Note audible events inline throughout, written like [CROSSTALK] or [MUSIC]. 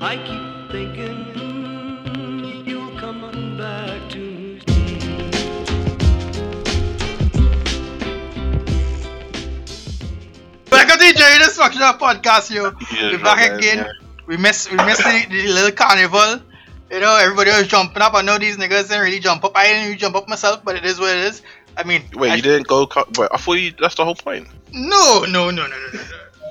I keep thinking you'll come on back to me. Welcome to Jerry This Functional Podcast, yo. Yeah, We're back again. yeah. We missed we missed the, the little carnival. You know, everybody was jumping up. I know these niggas didn't really jump up. I didn't really jump up myself, but it is what it is. I mean, Wait, I- you didn't go? Co- wait, I thought you. That's the whole point. No, no, no, no, no, no.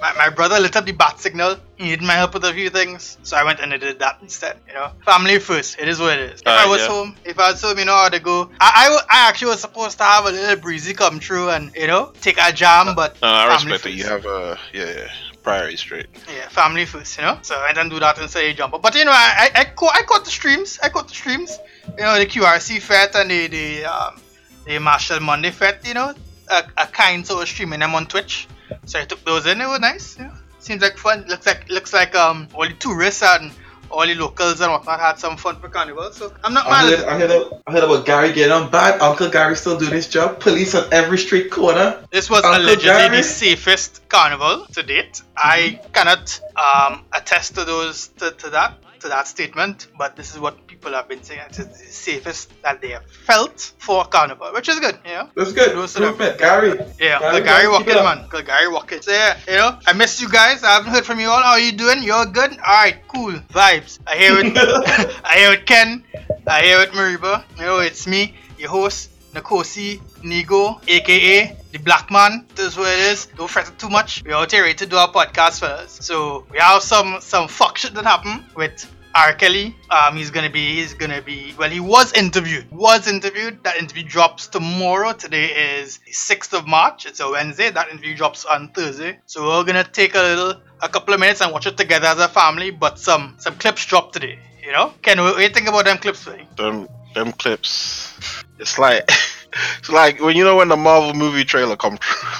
My, my brother lit up the bat signal. He needed my help with a few things, so I went and I did that instead. You know, family first. It is what it is. If I was yeah. home, if I was home, you know how to go. I I actually was supposed to have a little breezy come through and you know take a jam, but No, Uh, I respect that you have a yeah, yeah priority straight. Yeah, family first, you know. So I didn't do that and say jump up. But you know, I I, I, caught, I caught the streams. I caught the streams. You know, the QRC Fest and the the um the Marshall Monday Fest. You know, a, a kind sort of streaming them on Twitch. So I took those in. It was nice. Know, seems like fun. Looks like looks like um all the tourists and all the locals and whatnot had some fun for carnival. So I'm not I mad. heard, at I, heard, about- I heard about Gary getting on bad. Uncle Gary still doing his job. Police on every street corner. This was Uncle allegedly Gary? the safest carnival to date. I cannot um, attest to those to, to that to that statement, but this is what people have been saying. It is the safest that they have felt for carnival, which is good. You know. That's good. Those Improvement. Gary. Yeah, Gary, the Gary keep Walking it up. man, the Gary Walking. So yeah, you know, I miss you guys. I haven't heard from you all. How are you doing? You're good. All right, cool vibes. I hear it. [LAUGHS] [LAUGHS] I hear it, Ken. I hear it, Mariba. You know, it's me, your host, Nkosi Nigo, aka the Black Man. This is what it is. Don't fret it too much. We're here ready to do our podcast, fellas. So we have some some fuck shit that happened with R. Kelly. Um, he's gonna be he's gonna be well. He was interviewed. Was interviewed. That interview drops tomorrow. Today is the sixth of March. It's a Wednesday. That interview drops on Thursday. So we're gonna take a little a couple of minutes and watch it together as a family. But some some clips dropped today. You know, do you think about them clips? Buddy? Them clips. It's like [LAUGHS] it's like when you know when the Marvel movie trailer come through,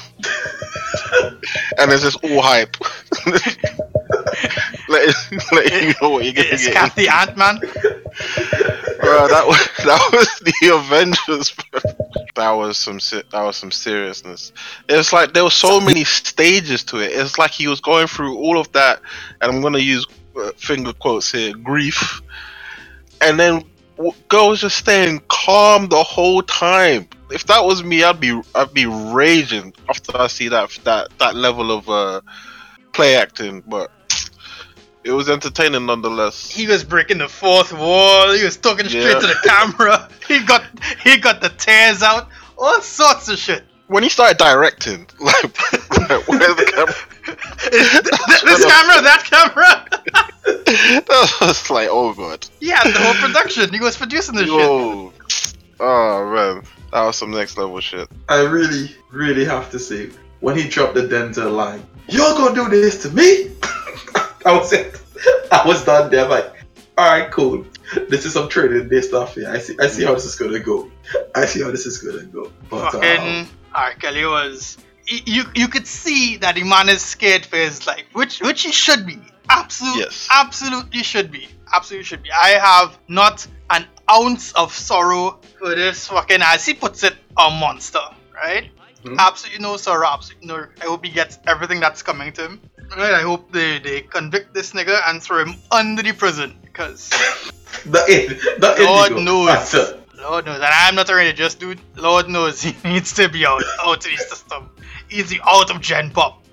and it's just all hype. [LAUGHS] let, let you know what you're getting. It's Kathy Ant Man. Bro, that was that was the [LAUGHS] Avengers. Bro. That was some that was some seriousness. It's like there were so many stages to it. It's like he was going through all of that, and I'm gonna use uh, finger quotes here, grief, and then w- girl was just staying calm the whole time. If that was me, I'd be I'd be raging after I see that that that level of uh, play acting, but. It was entertaining nonetheless. he was breaking the fourth wall. He was talking straight Yeah. to the camera. [LAUGHS] He got he got the tears out. All sorts of shit. when he started directing, [LAUGHS] like, like [LAUGHS] where's the camera? This camera, that camera. [LAUGHS] That was like, oh god, Yeah, the whole production. He was producing this shit. oh man, that was some next level shit. I really, really have to say, when he dropped the Denzel line, "You're gonna do this to me," [LAUGHS] I was it. [LAUGHS] I was done there. Like, all right, cool. This is some Training Day stuff here. I see. I see how this is gonna go. I see how this is gonna go. But Fucking um, R. Kelly was. You you could see that the man is scared for his life, which which he should be. Absolutely, Yes. absolutely should be. Absolutely should be. I have not an ounce of sorrow for this fucking, as he puts it, a monster. Right? Mhm. Absolutely no sorrow. Absolutely no. I hope he gets everything that's coming to him. Right? I hope they they convict this nigga and throw him under the prison because. [LAUGHS] the end. The Lord Indigo. knows. It. Lord knows, and I'm not a religious dude. Lord knows he [LAUGHS] needs to be out, out of the system. He's the out of Gen Pop.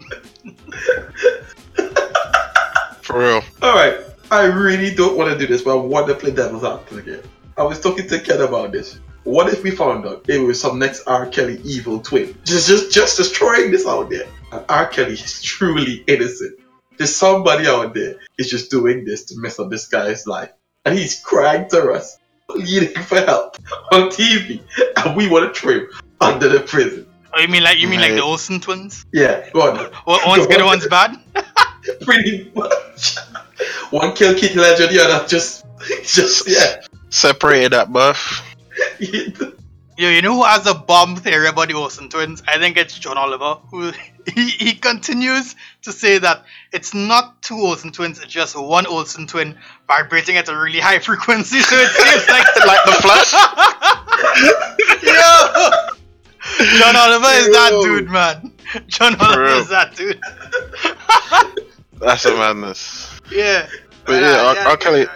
For real. All right. I really don't want to do this, but I want to play devil's advocate again. I was talking to Ken about this. What if we found out it was some next R. Kelly evil twin? Just, just, just, destroying this out there. And R. Kelly is truly innocent. There's somebody out there is just doing this to mess up this guy's life, and he's crying to us, pleading for help on TV, and we want to throw him under the prison. Oh, you mean like you mean like the Olsen twins? Yeah, go on. Well, one's good, one's [LAUGHS] bad. Pretty much. One kill Heath Ledger, the other just, [LAUGHS] just yeah. Separated that buff. [LAUGHS] Yo, you know who has a bomb theory about the Olsen twins? I think it's John Oliver. Who he, he continues to say that it's not two Olsen twins, it's just one Olsen twin vibrating at a really high frequency. So it seems like like the flash. Yo! John Oliver is that dude, man. John Oliver real. is [LAUGHS] that dude. That's a madness. Yeah. But yeah, R. R. Kelly.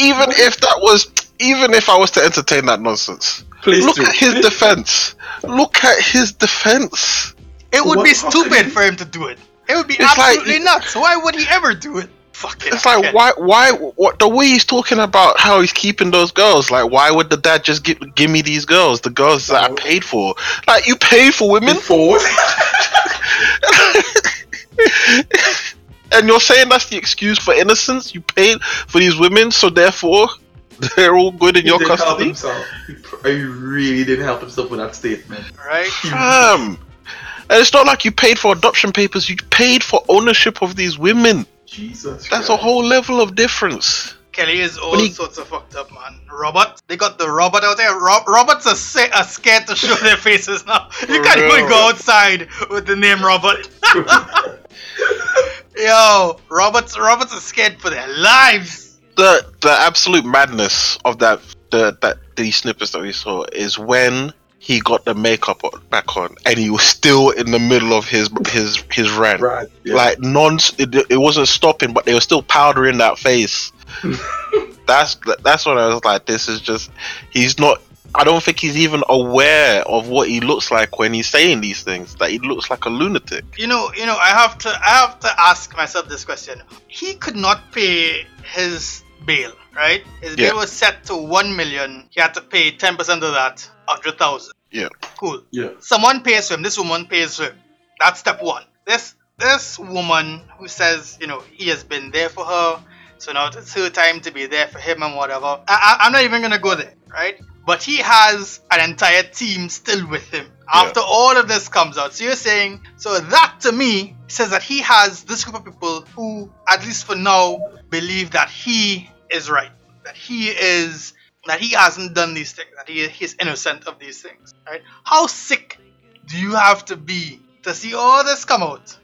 Even if that was, even if I was to entertain that nonsense, Please look do. at his defense. Look at his defense. It would What- be stupid for him to do it. It would be It's like- absolutely nuts. Why would he ever do it? Fucking. It's like why why what the way he's talking about how he's keeping those girls like why would the dad just give give me these girls the girls that I paid for like you paid for women Before. [LAUGHS] and you're saying that's the excuse for innocence you paid for these women so therefore [LAUGHS] they're all good in He your didn't help custody himself. He, he really didn't help himself with that statement. Right? [LAUGHS] Damn. and it's not like you paid for adoption papers you paid for ownership of these women Jesus. that's a whole level of difference Kelly is all When he- sorts of fucked up, man. Robert, they got the Robert out there. Rob, Roberts are, sa- are scared to show their faces now. You can't even go outside with the name Robert. [LAUGHS] Yo, Roberts, Roberts are scared for their lives. the the absolute madness of that the that these snippets that we saw is when he got the makeup back on and he was still in the middle of his his his rant Right. Yeah. like non it, it wasn't stopping but they were still powdering that face [LAUGHS] that's that's when i was like this is just he's not i don't think he's even aware of what he looks like when he's saying these things that he looks like a lunatic You know, you know, I have to, I have to ask myself this question. He could not pay his bail, right? His Yeah. bail was set to one million. He had to pay ten percent of that, hundred thousand. yeah Cool. yeah. someone pays for him. This woman pays for him. That's step one. This this woman who says, you know, he has been there for her, so now it's her time to be there for him and whatever. I, I, I'm not even gonna go there, right? But he has an entire team still with him after all of this comes out. So you're saying, so that to me says that he has this group of people who, at least for now, believe that he is right, that he is that he hasn't done these things, that he he's innocent of these things, right? How sick do you have to be to see all this come out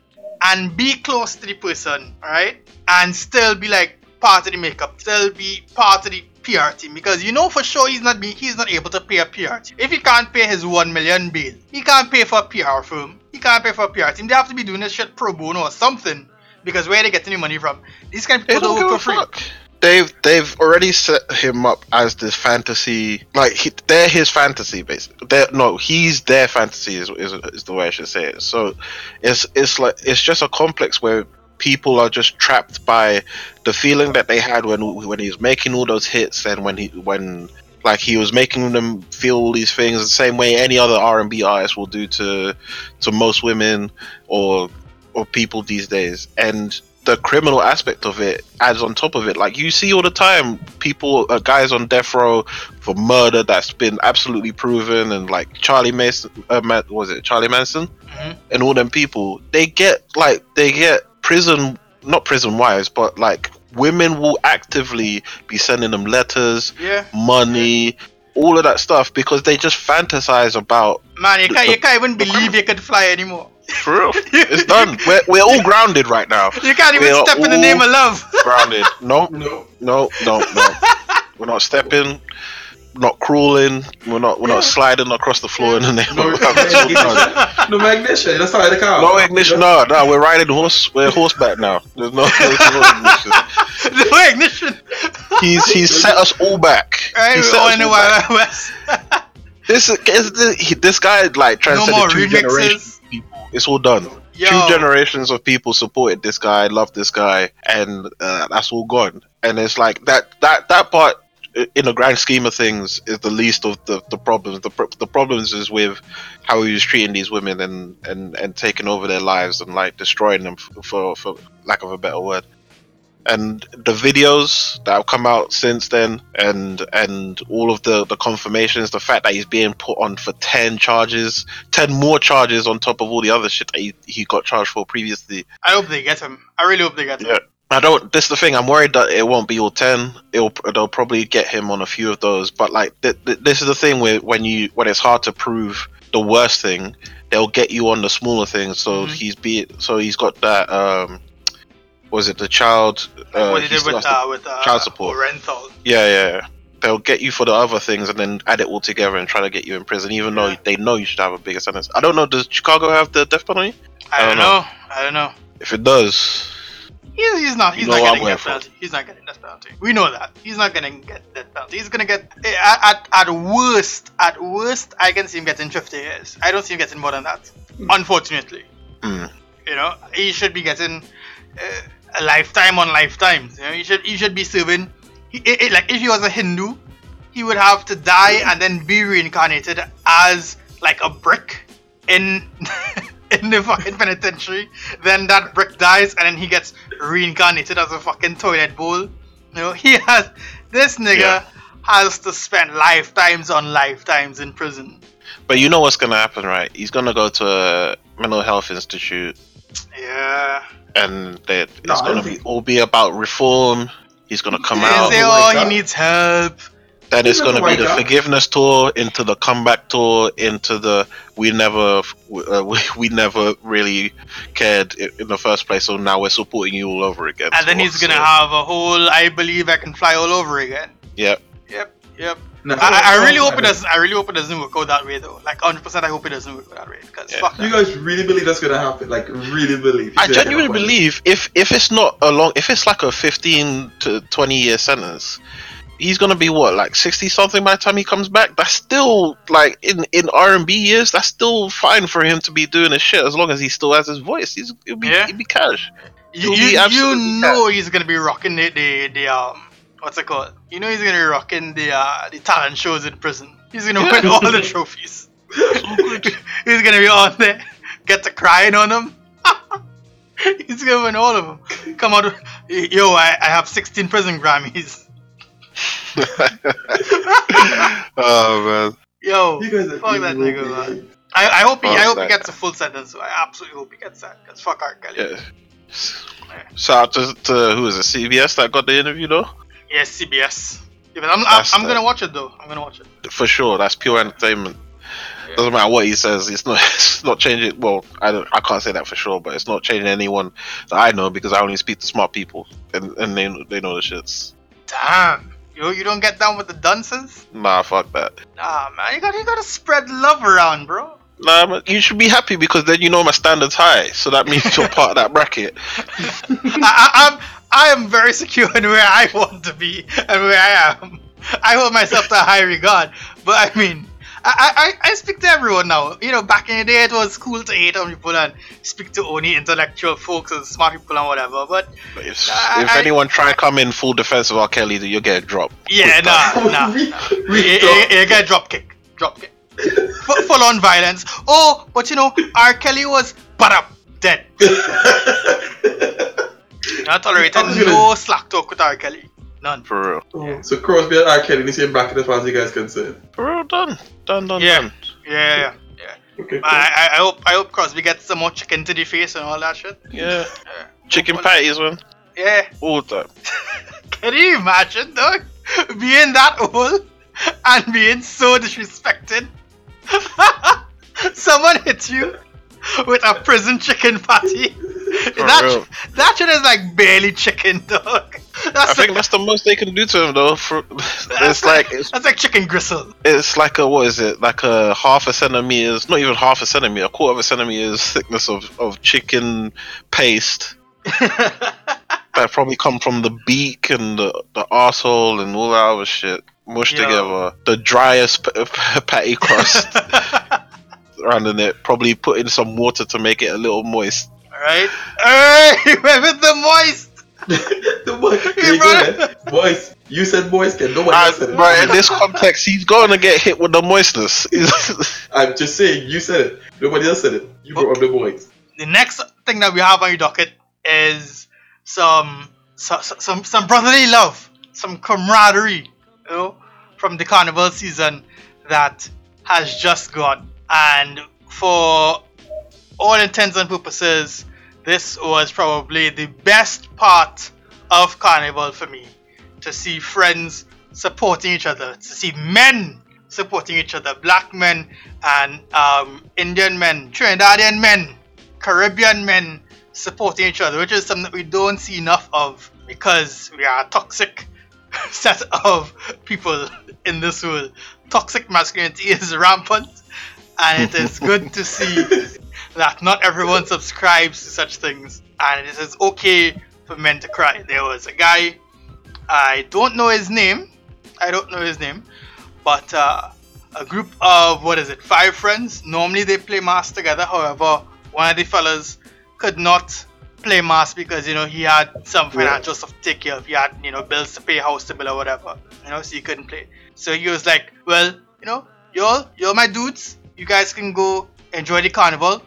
and be close to the person, right? And still be like part of the makeup, still be part of the PR team because you know for sure he's not be he's not able to pay a PR team. If he can't pay his one million bail, he can't pay for a PR firm, he can't pay for a PR team. They have to be doing this shit pro bono or something because where they getting the money from? These kind of people don't don't give work a for free. fuck. They've they've already set him up as this fantasy, like he, they're his fantasy, basically. They're, no, he's their fantasy is, is is the way I should say it. So it's it's like it's just a complex where people are just trapped by the feeling that they had when when he was making all those hits and when he when like he was making them feel all these things the same way any other R and B artist will do to to most women or or people these days and the criminal aspect of it adds on top of it like you see all the time people uh, guys on death row for murder that's been absolutely proven and like charlie mason uh, was it charlie manson Mhm. and all them people they get like they get prison not prison wise but like women will actively be sending them letters Yeah. money all of that stuff because they just fantasize about Man, you can't, you can't even believe you could fly anymore. For real [LAUGHS] it's done we're, we're all grounded right now You can't even We are step in the name of love. [LAUGHS] grounded no No. No, no, no. we're not stepping, not crawling. We're not. We're not sliding across the floor in the name No, of It's all done. no ignition. That's how the car. No ignition. No, no. We're riding horse. We're horseback now. There's no, there's no ignition. [LAUGHS] no ignition. He's he's set us all back. Right, He's set all us in the all back. This is this, this guy like No transcended more two generations. remixes. of people. It's all done. Yo. Two generations of people supported this guy, loved this guy, and uh, that's all gone. And it's like that that that part in the grand scheme of things is the least of the, the problems. The, the problems is with how he was treating these women and, and, and taking over their lives and like destroying them f- for for lack of a better word. And the videos that have come out since then, and and all of the the confirmations, the fact that he's being put on for ten charges, ten more charges on top of all the other shit that he, he got charged for previously. I hope they get him. I really hope they get him. Yeah. I don't. This is the thing. I'm worried that it won't be all ten. It'll they'll probably get him on a few of those. But like th- th- this is the thing where when you when it's hard to prove the worst thing, they'll get you on the smaller things. So Mhm. he's be so he's got that. um Was it the child? Uh, what he did with uh, with uh, child support. yeah, yeah. yeah. They'll get you for the other things and then add it all together and try to get you in prison, even though they know you should have a bigger sentence. I don't know. Does Chicago have the death penalty? I, I don't don't know. I don't know. If it does, He's, he's not. He's You know not getting that penalty. He's not getting that penalty. We know that. He's not gonna get that penalty. He's gonna get eh, at, at, at worst. At worst, I can see him getting 50 years. I don't see him getting more than that. Unfortunately, Mm. you know, he should be getting uh, a lifetime on lifetimes. You know, he should he should be serving. He, it, it- like if he was a Hindu, he would have to die and then be reincarnated as like a brick in [LAUGHS] in the fucking penitentiary. Then that brick dies and then he gets reincarnated as a fucking toilet bowl. You know, he has this nigga Yeah. has to spend lifetimes on lifetimes in prison. But you know what's gonna happen, right? He's gonna go to a mental health institute, Yeah. and that it's No, I gonna be all be about reform. He's gonna come out. say, Oh he needs help. Then it's gonna be the that. forgiveness tour into the comeback tour into the we never uh, [LAUGHS] we, we never really cared in the first place, so now we're supporting you all over again. And then he's gonna So, have a whole I believe I can fly all over again. Yep. Yep, yep. No, I, I really hope it doesn't I really hope it doesn't work out that way though. Like hundred percent I hope it doesn't work out that way. Because Yeah. fuck You that. guys really believe that's gonna happen? Like really believe? I genuinely believe if if it's not a long, if it's like a fifteen to twenty year sentence, he's gonna be what like sixty something by the time he comes back. That's still like in in R and B years. That's still fine for him to be doing his shit as long as he still has his voice. He's he'll be Yeah. he'll be cash. You, He'll you, be you absolutely know he's gonna be rocking the, the, the um what's it called? You know he's gonna be rocking the uh the talent shows in prison. He's gonna win all the [LAUGHS] trophies. [LAUGHS] he's gonna be on there, get to crying on them. [LAUGHS] he's gonna win all of them. Come on, yo, I, I have 16 prison Grammys. oh man. Yo, You guys are fuck that nigga, man. man. I, I hope he I Fuck hope he gets a full sentence. I absolutely hope he gets that. Cause fuck R. Kelly. Yeah. Shout out to, to who is it? CBS that got the interview though. Yes, CBS. Yeah, but I'm, I'm, I'm gonna watch it though. I'm gonna watch it. For sure, that's pure entertainment. Doesn't matter what he says. It's not. [LAUGHS] It's not changing. Well, I don't. I can't say that for sure, but it's not changing anyone that I know because I only speak to smart people, and and they they know the shits. Damn. You you don't get down with the dunces? Nah, fuck that. Nah, man. You gotta you gotta spread love around, bro. Nah, man, you should be happy because then you know my standards high, so that means you're part of that bracket. [LAUGHS] I, I, I'm I am very secure in where I want to be and where I am. I hold myself to a high regard, but I mean. I, I, I speak to everyone now. You know, back in the day, it was cool to hate on people and speak to only intellectual folks and smart people and whatever. But But if I- if I- anyone try and come in full defense of R. Kelly, then you'll get dropped. yeah, Quick nah, time. nah. We- You, [LAUGHS] we you, you get drop kick, drop kick, Fu- full on violence. Oh, but you know, R. Kelly was but up dead. [LAUGHS] Not tolerated I was gonna- no slack talk with R. Kelly. None. For real. Oh, so Cosby and R. Kelly, the same bracket as far as you guys concerned. For real, done. Done, done, Yeah. done. Yeah, yeah, yeah. Okay. I, I, I hope I hope Cosby gets some more chicken to the face and all that shit. Yeah. Yeah. Chicken Well, patties, man. Yeah. All the time. [LAUGHS] Can you imagine, dog? Being that old and being so disrespected. [LAUGHS] Someone hits you with a prison chicken patty. That, that shit is like barely chicken, dog. That's I think like, that's the most they can do to him, though. For, it's like it's, that's like chicken gristle. it's like a what is it? Like a half a centimeters, not even half a centimeter, a quarter of a centimeter's thickness of, of chicken paste [LAUGHS] that probably come from the beak and the the asshole and all that other shit mushed Yo. together. The driest p- p- patty crust [LAUGHS] around in it. Probably put in some water to make it a little moist. Alright? Hey, [LAUGHS] with the moist! [LAUGHS] the boy, Hey, there you bro. go, man. boys. You said boys can. Nobody Uh, else said it. right, in [LAUGHS] this context, he's going to get hit with the moistness. I'm just saying. You said it. Nobody else said it. You brought up the boys. the next thing that we have on your docket is some so, so- some some brotherly love, some camaraderie, you know, from the carnival season that has just gone. And for all intents and purposes, this was probably the best part of carnival for me to see friends supporting each other, to see men supporting each other, black men and um, Indian men, Trinidadian men, Caribbean men supporting each other, which is something that we don't see enough of because we are a toxic [LAUGHS] set of people in this world. Toxic masculinity is rampant, and it is good to see [LAUGHS] that not everyone subscribes to such things, and it is okay for men to cry. There was a guy, I don't know his name, I don't know his name, but uh, a group of what is it, five friends. Normally they play mass together. However, one of the fellas could not play mass because you know he had some financial stuff to take care of. He had you know bills to pay, house to bill or whatever. You know, so he couldn't play. So he was like, well, you know, y'all, you're my dudes. You guys can go enjoy the carnival.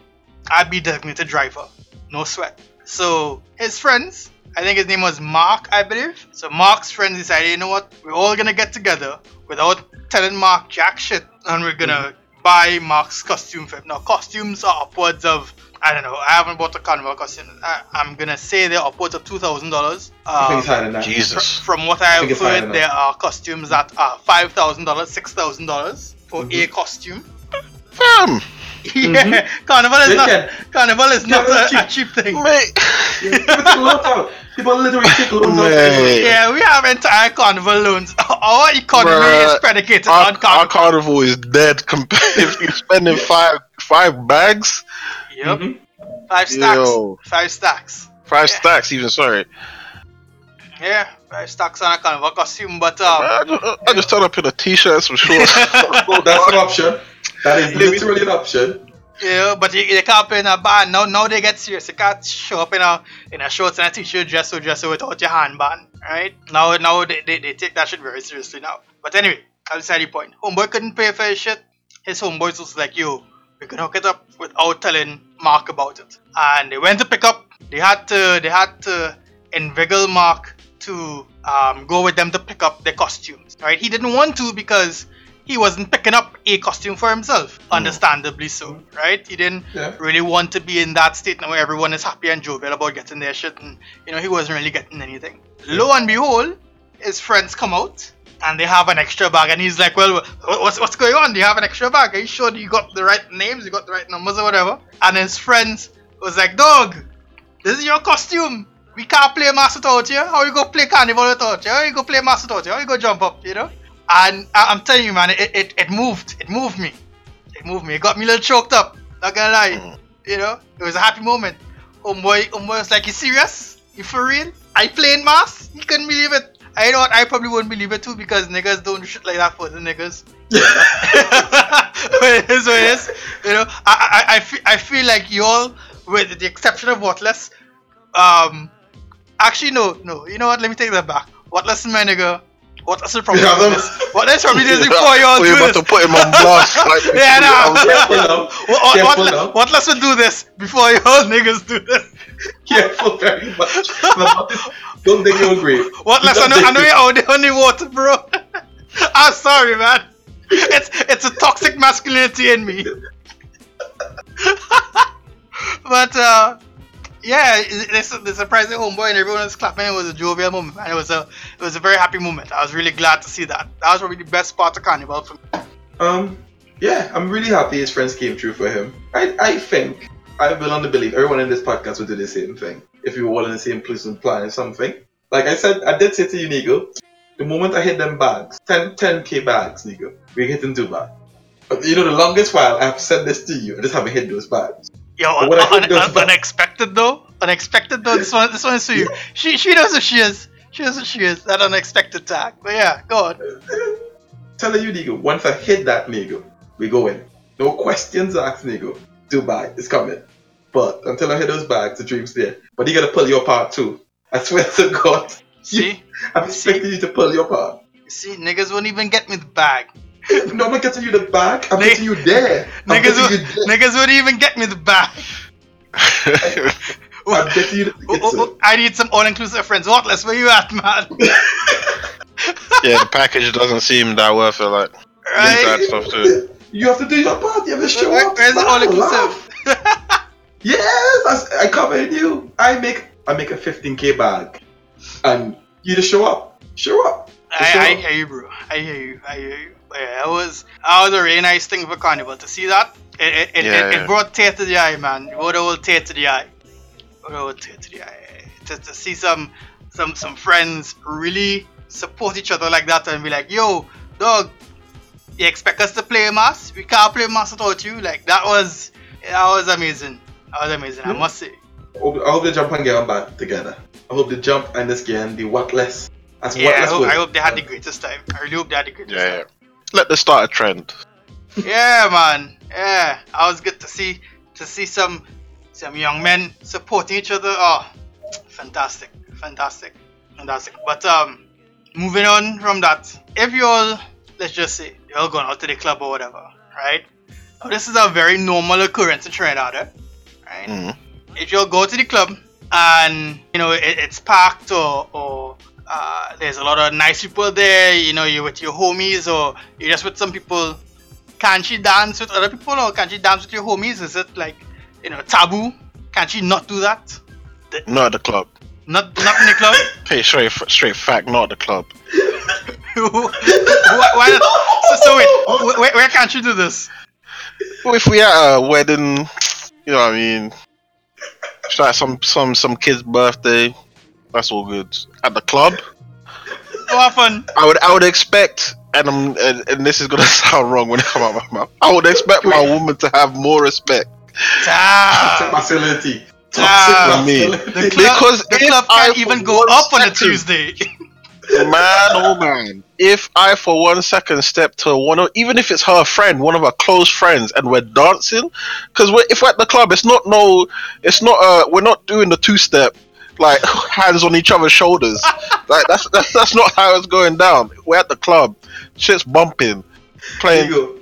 I'll be designated driver. No sweat. So his friends, I think his name was Mark, I believe. So Mark's friends decided, you know what, we're all gonna get together without telling Mark jack shit, and we're gonna buy Mark's costume for him. Now costumes are upwards of I don't know. I haven't bought a carnival costume. I, I'm gonna say they're upwards of two thousand dollars. I think it's higher than that. Jesus. From what I have think it's higher heard, there are costumes that are five thousand dollars, six thousand dollars for a Mhm. costume. Fam, [LAUGHS] yeah, carnival is They not can- carnival is not it's a, a cheap. cheap thing. mate. People take loans out. People literally take loans out. Mate. Yeah, we have entire carnival loans. [LAUGHS] Our economy Bruh, is predicated Our, on our carnival. carnival is dead compared [LAUGHS] if you're spending five five bags, Yep, Mhm. five stacks. Yo. Five stacks. five Yeah. stacks even. Sorry, Yeah, five stacks on a carnival costume, but um, I just, I just turn up in a t-shirt, and some shorts. That's an option. That is [LAUGHS] literally an option. Yeah, but you, you can't play in a band. Now, now they get serious. You can't show up in a in a shorts and a t-shirt, dress so dress so without your handband, right? Now, now they, they, they take that shit very seriously now. But anyway, I'll decide the point. Homeboy couldn't pay for his shit. His homeboys was like, yo, we can hook it up without telling Mark about it. And they went to pick up. They had to they had to inveigle Mark to um, go with them to pick up their costumes. Right? He didn't want to because he wasn't picking up a costume for himself. Hmm. Understandably so, right? He didn't Yeah. really want to be in that state now where everyone is happy and jovial about getting their shit, and you know he wasn't really getting anything. Lo and behold, his friends come out and they have an extra bag, and he's like, "Well, what's what's going on? Do you have an extra bag? Are you sure you got the right names? You got the right numbers or whatever?" And his friends was like, "Dog, this is your costume. We can't play master without you. How you go play carnival without you? How you go play master without you? How you go jump up? You know?" And I- I'm telling you, man, it, it, it moved. It moved me. It moved me. It got me a little choked up. Not gonna lie. You know, it was a happy moment. Homeboy, homeboy was like, "You serious? You for real? I playing mass? He couldn't believe it." I know what I probably wouldn't believe it too because niggas don't shit like that for the niggas. [LAUGHS] [LAUGHS] it is what it is. You know, I I, I, feel, I feel like y'all, with the exception of Whatless, um, actually no, no. You know what? Let me take that back. Whatless is my nigga. Whatless will probably Yeah, do them- this. Whatless probably do this before y'all We're do about this. to put him on blast. [LAUGHS] Like, Yeah, no. Careful now. [LAUGHS] What, what, Careful what, now. what let's do this before y'all [LAUGHS] niggas do this? Careful very much. Don't dig your grave. What let's I know, I know you're out there on the water, bro. I'm sorry, man. It's it's a toxic masculinity in me. but uh yeah, this the surprising homeboy and everyone was clapping. It was a jovial moment, man. It was a it was a very happy moment. I was really glad to see that. That was probably the best part of Carnival for me. Um, yeah, I'm really happy his friends came through for him. I, I think I will on the belief everyone in this podcast would do the same thing if we were all in the same place and planning something. Like I said, I did say to you, Nigo, the moment I hit them bags, 10, 10k bags, Nigo, we're hitting Dubai. But you know, the longest while I've said this to you, I just haven't hit those bags. Yo, un- un- un- unexpected though. Unexpected though. This one, this one is for you. She, she knows who she is. She knows who she is. That unexpected tag. But yeah, go on. Telling you, Nigo, once I hit that, Nigo, we go in. No questions asked, Nigo. Dubai is coming. But until I hit those bags, the dream's there. But you gotta pull your part too. I swear to God. See, [LAUGHS] I'm expecting you to pull your part. see, niggas won't even get me the bag. [LAUGHS] No, I'm not getting you the back. I'm Nig- getting you there. I'm Niggas, would, you there. niggas wouldn't even get me the bag. [LAUGHS] I'm getting you the Oh, oh, oh, I need some all-inclusive friends. What? Let's where you at, man? [LAUGHS] yeah, the package doesn't seem that worth it. Like, Right? that stuff too. You have to do your part. You have to show Where- up. where's all-inclusive? Yes, I, I cover you. I make I make a 15k bag, and you just show up. Show up. Just show I, I up. hear you, bro. I hear you. I hear you. But yeah, it was that was a really nice thing for Carnival to see that. It it, it, Yeah, it, yeah. it brought tear to the eye, man. It brought a whole tear to the eye. Brought a whole tear to the eye. To, to see some some some friends really support each other like that and be like, yo, dog, you expect us to play mass? We can't play mass without you. Like that was that was amazing. That was amazing. I hmm. must say. I hope they jump and get them back together. I hope they jump and this game the what less. As Yeah, I what hope, less I hope they had the greatest time. I really hope they had the greatest Yeah, time. Let this start a trend. Yeah, man. Yeah, I was good to see to see some some young men supporting each other. Oh, fantastic, fantastic, fantastic. But um, moving on from that, if you all let's just say you're all going out to the club or whatever, right? Now, this is a very normal occurrence in Trinidad, eh? right? Mhm. If you all go to the club and you know it, it's packed or or uh, there's a lot of nice people there, you know, you're with your homies or you're just with some people can she dance with other people or can she dance with your homies? Is it like, you know, taboo? Can she not do that? Not at the club. Not not in the club? [LAUGHS] Hey, straight, straight fact, not at the club. [LAUGHS] why, why? So, so wait, where, where can't you do this? Well, if we at a wedding, you know what I mean? It's like some some some kid's birthday. That's all good. At the club, How often? I would I would expect, and I'm and, and this is gonna [LAUGHS] sound wrong when it come out of my mouth. I would expect my woman to have more respect Toxic Damn. masculinity. For me. The club, because the if club can't for even go one up on a second- Tuesday. man, oh man. If I for one second step to one of, even if it's her friend, one of her close friends, and we're dancing, because we're, if we're at the club, it's not no, it's not uh, we're not doing the two step, like hands on each other's shoulders. like that's, that's that's not how it's going down. We're at the club, shit's bumping, There playing. you go.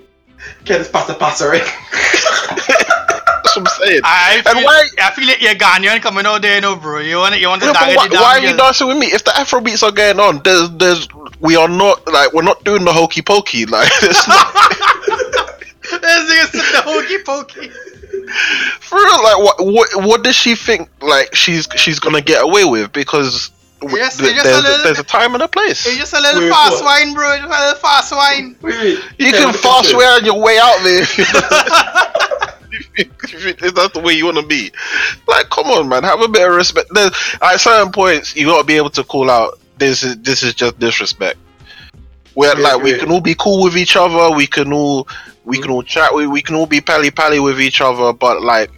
Get this pasta pasta right. That's what I'm saying. I feel, And why- I feel like you're Ghanaian coming out there, no, bro. You want you want to Yeah, but dance why, the why are you dancing with me? If the Afro beats are going on, there's there's we are not like we're not doing the hokey pokey. Like [LAUGHS] it's not [LAUGHS] This nigga said the hokey pokey. For real. Like what what what does she think? Like she's she's gonna get away with because Yes, th- it's just a there's, little- there's a time and a place. It's just a little Wait, fast what? wine, bro. Just a little fast wine. Wait, wait. You Yeah, can fast this. wear on your way out there. if you- that's the way you want to be. Like, come on, man, have a bit of respect. There's, at certain points, you gotta be able to call out. This is this is just disrespect. Where Yeah, like we can all be cool with each other, we can all we can all chat, we, we can all be pally pally with each other, but like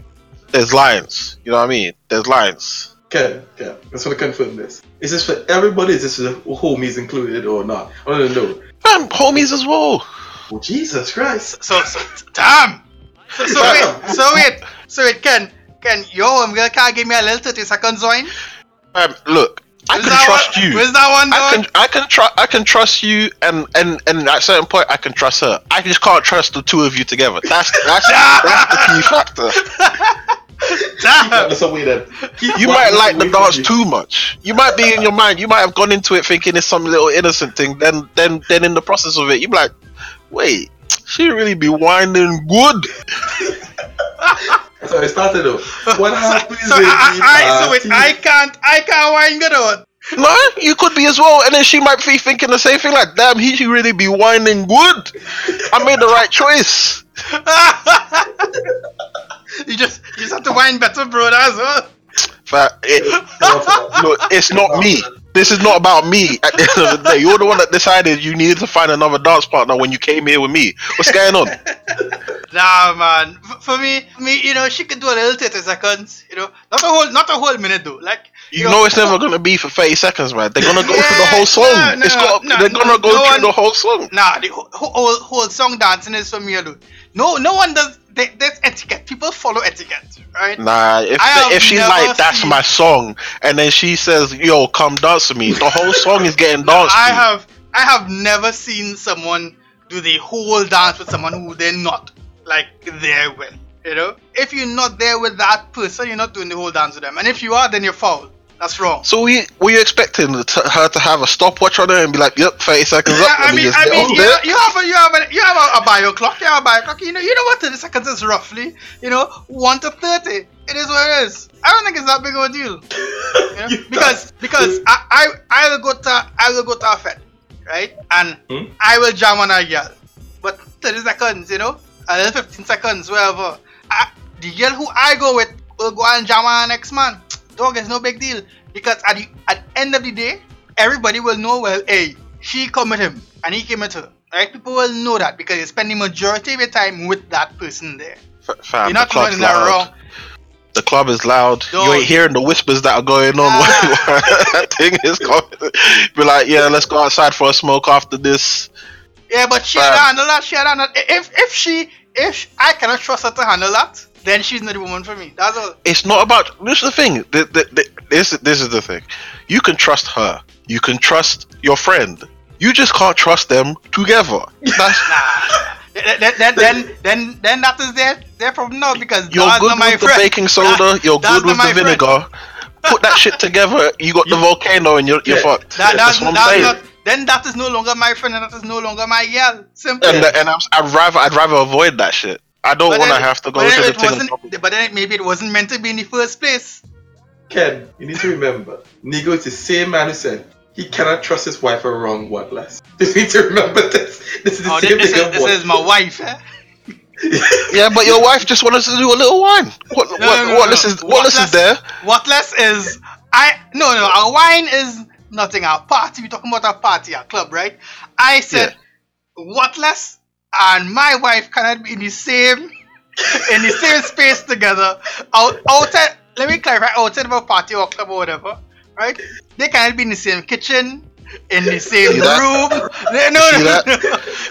there's lines. You know what I mean? There's lines. Okay, okay. I just want to confirm this. Is this for everybody? Is this for homies included or not? I want to know. Man, homies as well. Oh, Jesus Christ. So, so damn. So, so wait, so wait, so wait, Ken, Ken, yo, I'm gonna can't give me a little 30 seconds wine. Um, look, I can trust one, you. Where's that one, I can I can trust I can trust you and and and at a certain point I can trust her. I just can't trust the two of you together. That's that's [LAUGHS] that's the key factor. Damn. That's away then. Keep You might like the away dance too much. You might be in your mind. You might have gone into it thinking it's some little innocent thing. Then then then in the process of it, you be like, wait, she really be winding good. [LAUGHS] That's how it started though. What happens So, in I, the I, so wait. I can't, I can't wine good out. No, you could be as well, and then she might be thinking the same thing. Like, damn, he should really be whining good. I made the right choice. [LAUGHS] you just, you just have to wine better, bro. That's all. But it, look, it's not me. This is not about me. At the end of the day, you're the one that decided you needed to find another dance partner when you came here with me. What's going on? [LAUGHS] Nah, man. F- For me, me, you know, she could do a little 30 seconds. You know, not a whole, not a whole minute though. Like, You know it's never gonna be for thirty seconds, man. They're gonna go through the whole song. no, no, it's got, no, they're gonna go through one- the whole song. Nah, the whole, whole, whole song dancing is for me alone. No, no one does. There, there's etiquette. People follow etiquette, right? Nah, if have if she's like that's seen- my song, and then she says, "Yo, come dance with me," the whole song is getting danced. I to. have, I have never seen someone do the whole dance with someone who they're not like there with. You know, if you're not there with that person, you're not doing the whole dance with them. And if you are, then you're foul. That's wrong. So we were you expecting the t- her to have a stopwatch on her and be like, "Yep, thirty seconds Yeah, up," I mean, I mean, you, there? you have a, you have a, you have a, a bio clock. You have a bio clock. You know, you know what? Thirty seconds is roughly, you know, one to thirty. It is what it is. I don't think it's that big of a deal. [LAUGHS] You know? Because because I, I I will go to I will go to a fed, right? And Hmm? I will jam on a girl, but thirty seconds, you know, a little fifteen seconds, whatever. I, the girl who I go with will go and jam on next man. Dog, it's no big deal because at the at end of the day, everybody will know. Well, hey, she come with him and he came with her. Right? People will know that because you spend the majority of your time with that person there. F- fam, You're not the doing that wrong. The club is loud. You Dog. ain't hearing the whispers that are going on. Ah. [LAUGHS] that thing is going. Be like, yeah, let's go outside for a smoke after this. Yeah, but she handle that. She handle. If if she if I cannot trust her to handle that, then she's not the woman for me. That's all. It's not about. This is the thing. The, the, the, this this is the thing. You can trust her. You can trust your friend. You just can't trust them together. That's [LAUGHS] Nah. then, then, then, then, then that is their, their problem now because you're that's good not my with the friend. baking soda. That- you're good with the vinegar. Put that shit together. You got the volcano, and you're, you're Yeah. fucked. That, that's, That's what I'm that's saying. not, then that is no longer my friend and that is no longer my girl. Simple. and and I'm, I'd rather I'd rather avoid that shit. I don't want to have to go but to then the it thing. wasn't, But then maybe it wasn't meant to be in the first place. Ken, you need to remember, Nigo is the same man who said he cannot trust his wife around what less. [LAUGHS] You need to remember this. This is the Oh, same this, this, nigga is, this is my wife. Eh? [LAUGHS] Yeah, but your wife just wanted to do a little wine. What what No, no, no, what no. this is What what this less- is there? What less is I no no our wine is nothing. Our party we talking about our party, our club, right? I said what less and my wife cannot be in the same in the same space together. Out outside let me clarify outside of a party or club or whatever, right? They cannot be in the same kitchen, in the same room. [LAUGHS] No, no, no, that?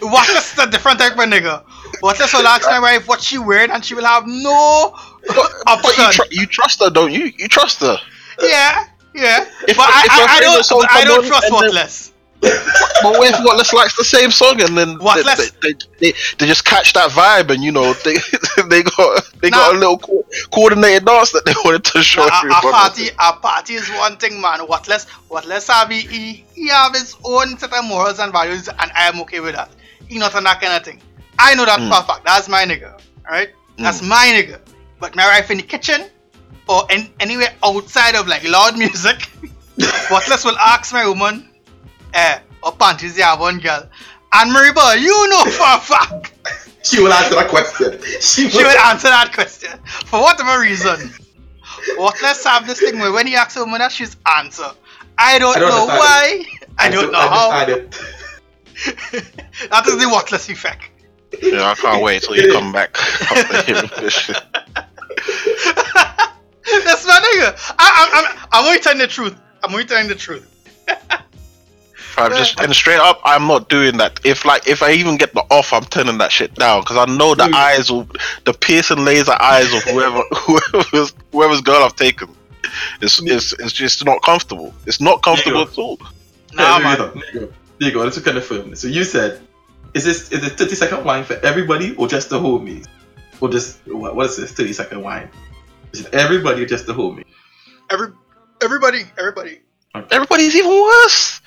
no. What less is a different type of nigga. What less will ask my wife what she wearing and she will have no But, [LAUGHS] but you, option. tr- you trust her, don't you? You trust her. Yeah, yeah. If- but I, if your I, I don't. I don't trust what then- less. But what if Whatless likes the same song and then What they, they, they, they just catch that vibe and you know they [LAUGHS] they got they got a little co- coordinated dance that they wanted to show our everybody. party, our party is one thing, man. What less? What less have he? He, have his own set of morals and values, and I am okay with that. He not on that kind of thing. I know that Mm. for a fact. That's my nigga. Alright? That's my nigga. But my wife in the kitchen or in, anywhere outside of like loud music, [LAUGHS] what less will ask my woman, eh, what panties you have on, girl? And Mariba, you know for a fact. [LAUGHS] She will answer that question. She will. she will answer that question for whatever reason. What let's have this thing where when you ask a woman that she's answer. I don't, I don't know understand why. I, don't know how. it. [LAUGHS] that is the whatless effect. Yeah, I can't wait till you come back after hearing this [LAUGHS] shit. That's my nigga. I, I, I'm, I'm only telling the truth. I'm only telling the truth. I'm just and straight up, I'm not doing that. If like if I even get the off, I'm turning that shit down because I know the eyes will, the piercing laser eyes of whoever [LAUGHS] whoever's whoever's girl I've taken. It's it's it's just not comfortable. It's not comfortable at all. Nah, Yeah, man. there you go. There you go. There you go. Let's confirm this. So you said, is this is it 30 second wine for everybody or just the homies? Or just what, what is this 30 second wine? Is it everybody or just the homie? Every, everybody, everybody. Everybody's even worse.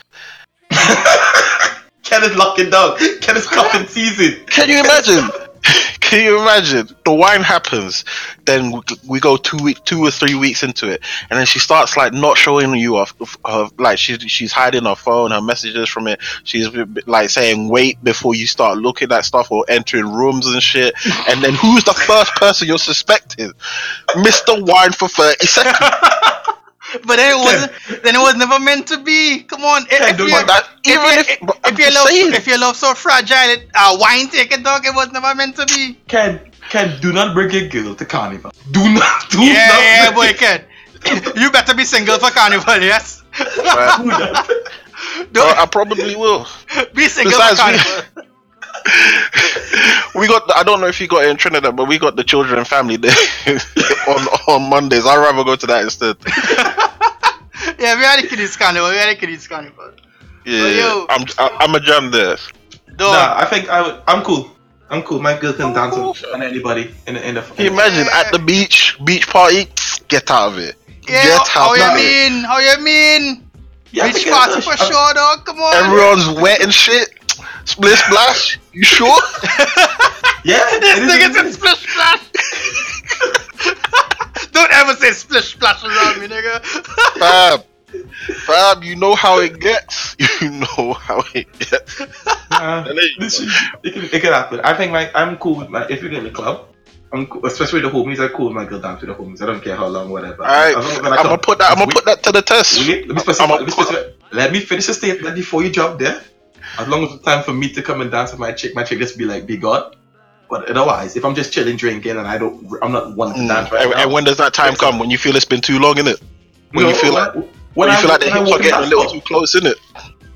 [LAUGHS] Ken is locking down. Ken is cuffing season. Can you imagine? [LAUGHS] Can you imagine? The wine happens, then we, we go two week, two or three weeks into it, and then she starts like not showing you off, her, like she's she's hiding her phone, her messages from it. She's like saying wait before you start looking at stuff or entering rooms and shit. And then who's the first person you're suspecting? Mister Wine for thirty seconds. [LAUGHS] But then it wasn't. Then it was never meant to be. Come on. If, if, you, But that, if, even if, if, if your love, saying. if your love so fragile, it, uh, wine take it, dog. It was never meant to be. Ken, Ken, do not bring your girl to carnival. Do not, do Yeah, not. yeah, bring boy, it- kid. you better be single for carnival, yes. Right. [LAUGHS] Do I, I probably will. be single Besides, for we- carnival. [LAUGHS] we got. The, I don't know if you got it in Trinidad, but we got the children and family day [LAUGHS] on on Mondays. I'd rather go to that instead. Yeah, we had a kiddies carnival. We had a kiddies carnival. Yeah, But yo- I'm I, I'm a jam there. Dog. Nah, I think I would, I'm cool. I'm cool. My girl can dance on, on anybody in the in the. Can you imagine at the beach, beach party? Get out of it. yeah, Get how out you of it. mean? How you mean? Yeah, Beach think party for I'm- sure, dog. Come on. Everyone's wet and shit. Split splash. You sure? [LAUGHS] Yeah, this it is- nigga it said is- splish splash. [LAUGHS] Don't ever say splish splash around me, nigga. Fab. Fab, you know how it gets. [LAUGHS] You know how it gets. Nah, And then- this shit- it, can, it can happen. I think like I'm cool with my if you get in the club. I'm cool, especially the homies. I'm cool with my girl dance with the homies. I don't care how long, whatever. Alright, As long as when I'm gonna put that. I'm gonna put that to the test. let me specify. Let me, specify. let me finish the statement before you jump there. As long as it's time for me to come and dance with my chick, my chick just be like, "Be God." But otherwise, if I'm just chilling, drinking, and I don't, I'm not wanting to Mm. dance right and, now. and when does that time come? When you feel it's been too long, innit? When No, you feel like when, when you I- feel like the hips are getting a little too close, innit?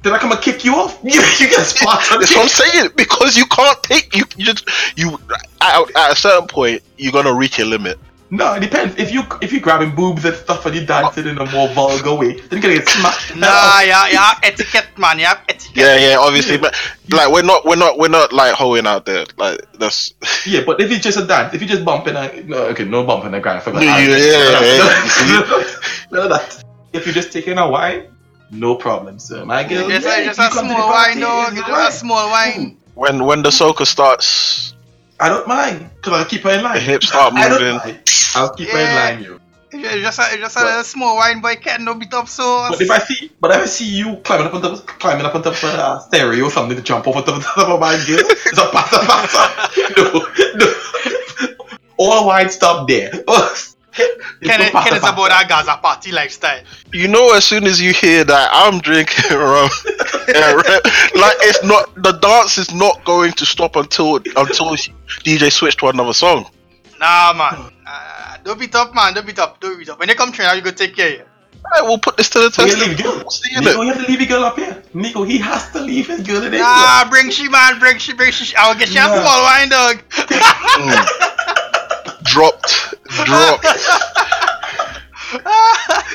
Then I come and kick you off. [LAUGHS] You, you get spot on That's what I'm saying. Because you can't take you. You just you at, at a certain point you're gonna reach your limit. No, it depends. If you if you're grabbing boobs and stuff and you're dancing in a more vulgar way, then you're gonna get smacked. Nah, yeah, yeah, etiquette, man. Yeah, etiquette. Yeah, yeah, obviously, but like we're not, we're not, we're not like hoeing out there. Like that's [LAUGHS] Yeah, but if it's just a dance, if you just bumping and no, okay, no bumping and grind. I forgot. Yeah, I- yeah, yeah, [LAUGHS] None of that. If you're just taking a wine, no problem, sir. My girl, Just, yeah, a, just a come to the small wine, dog. it's Just alright. a small wine. when when the soca starts, I don't mind because I'll keep her in the line. hips start moving. I'll keep her in line, [LAUGHS] you. It's just a, it's just a little small wine, boy. Can't no beat up so. But if I see, but if I see you climbing up on top, climbing up on top of a stereo or something to jump off on top, top of my girl, [LAUGHS] it's a passa passa. [LAUGHS] No, no. All wine stop there. Oh, It's Ken, [LAUGHS] no passa Ken is about that Gaza party lifestyle. You know, as soon as you hear that, I'm drinking [LAUGHS] rum. Like it's not the dance is not going to stop until until DJ switch to another song. Nah, man. Uh, don't beat up, man. Don't beat up. Don't beat up. When they come train, how you go take care of you? Alright, we'll put this to the test. leave girl. We'll see in Nico, it. you have to leave your girl up here. Nico, he has to leave his girl in. Nah, bring she, man. Bring she, bring she. I will get you a Nah. small wine, dog. [LAUGHS] Mm. Dropped, dropped. [LAUGHS]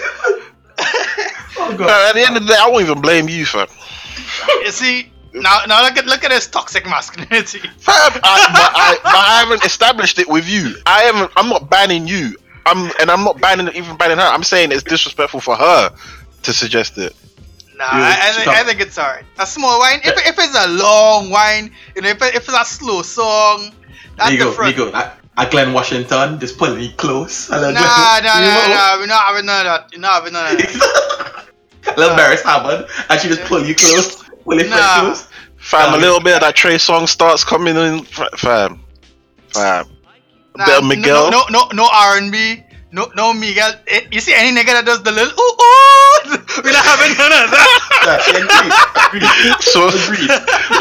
Oh, God. Uh, at the end of the day, I won't even blame you, fam. you see, now, now look at look at this toxic masculinity. Fam, I, but, I, but I haven't established it with you. I haven't. I'm not banning you. I'm, and I'm not banning even banning her. I'm saying it's disrespectful for her to suggest it. Nah, Yeah, I, I, think. I think it's alright. A small wine, if, if it's a long wine, you know, if, if it's a slow song, that's Nico, different. Nico, at, at Glen Washington, just pulling me close. Nah, then nah, Glen- nah, nah. We're not having none of that. We're not having none of that. [LAUGHS] Little Beres Hammond, and she just pull you close, pull your Nah. close. Fam, Nah, a little bit of that Trey Songz starts coming in. Fam, fam. Nah, bit of Miguel. No, no, no, no R&B. No, no Miguel. Eh, you see any nigga that does the little ooh ooh? [LAUGHS] We're not having none of that. Yeah. So Agreed.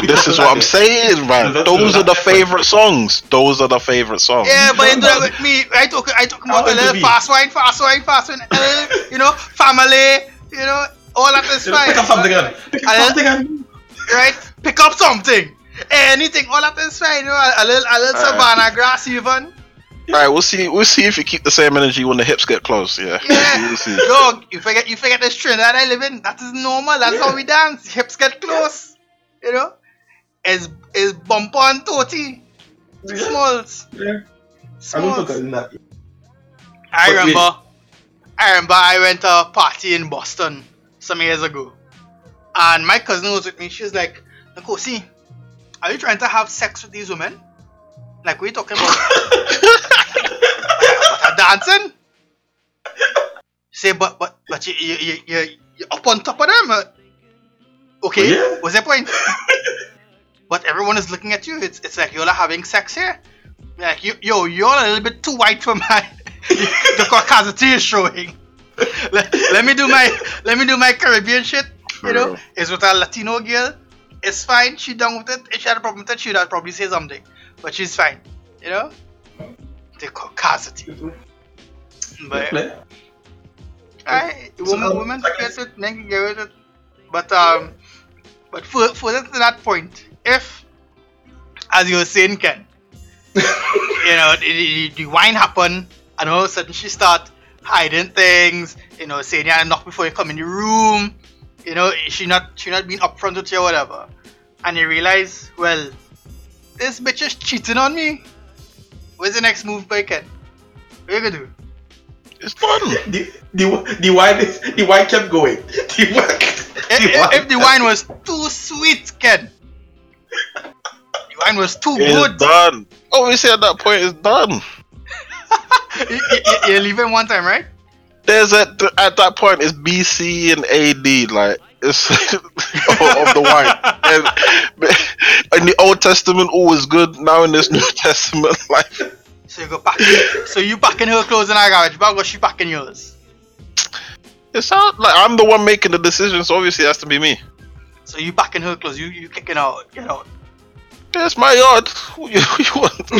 this is what I'm saying, man. Those are the favorite songs. Those are the favorite songs. Yeah, but you do No, that with me. I talk, I talk about the little fast wine, fast wine, fast wine. uh, you know, family. You know, all that is Just fine. Pick up something and pick up something and right? Pick up something. Anything, all that is fine. You know, a, a little, a little Alright. savannah grass even. All right, we'll see. We'll see if you keep the same energy when the hips get close. Yeah, Yeah. [LAUGHS] we'll see. Dog, you forget, you forget this trend that I live in. That is normal. That's how we dance. Hips get close. You know, is is bump on totty. Smalls. Yeah. I don't Smalls. forget that. I But remember, I remember I went to a party in Boston some years ago, and my cousin was with me. She was like, "Nkosi, are you trying to have sex with these women? Like, what are you talking about? [LAUGHS] dancing?" Say, but but but you you you you up on top of them. uh, Okay, Yeah. what's your point? but everyone is looking at you. It's it's like you're having sex here. Like you, yo, you're a little bit too white for my. [LAUGHS] the caucasity is showing. let, let me do my let me do my Caribbean shit. You know, it's with a Latino girl. It's fine. She done with it. If she had a problem with it, she'd have probably say something. But she's fine. You know, the caucasity. But Play. I, So, women, um, women get it, men can get with it. But um, but for further to that point, if as you were saying, Ken, [LAUGHS] you know, the, the, wine happen, and all of a sudden she start hiding things, you know, saying yeah, knock before you come in the room, you know, she not she not being upfront with you or whatever, and you realize, well, this bitch is cheating on me. Where's the next move by Ken? What are you gonna do? It's done. The, the, the wine is, the wine kept going. [LAUGHS] The wine, If, the if- if the wine was too sweet, Ken. The wine was too It's good. done. Obviously, at that point, it's done. You, you, you're leaving one time, right? There's at at that point, it's BC and AD, like it's [LAUGHS] of the wine. And [LAUGHS] in the Old Testament, all was good. Now in this New Testament, like So you go pack. so you packing her clothes in our garage bag, or she packing yours? it sounds like I'm the one making the decision. So obviously, it has to be me. So you packing her clothes, you you kicking out, get out. It's my yard. [LAUGHS] What you, what you want?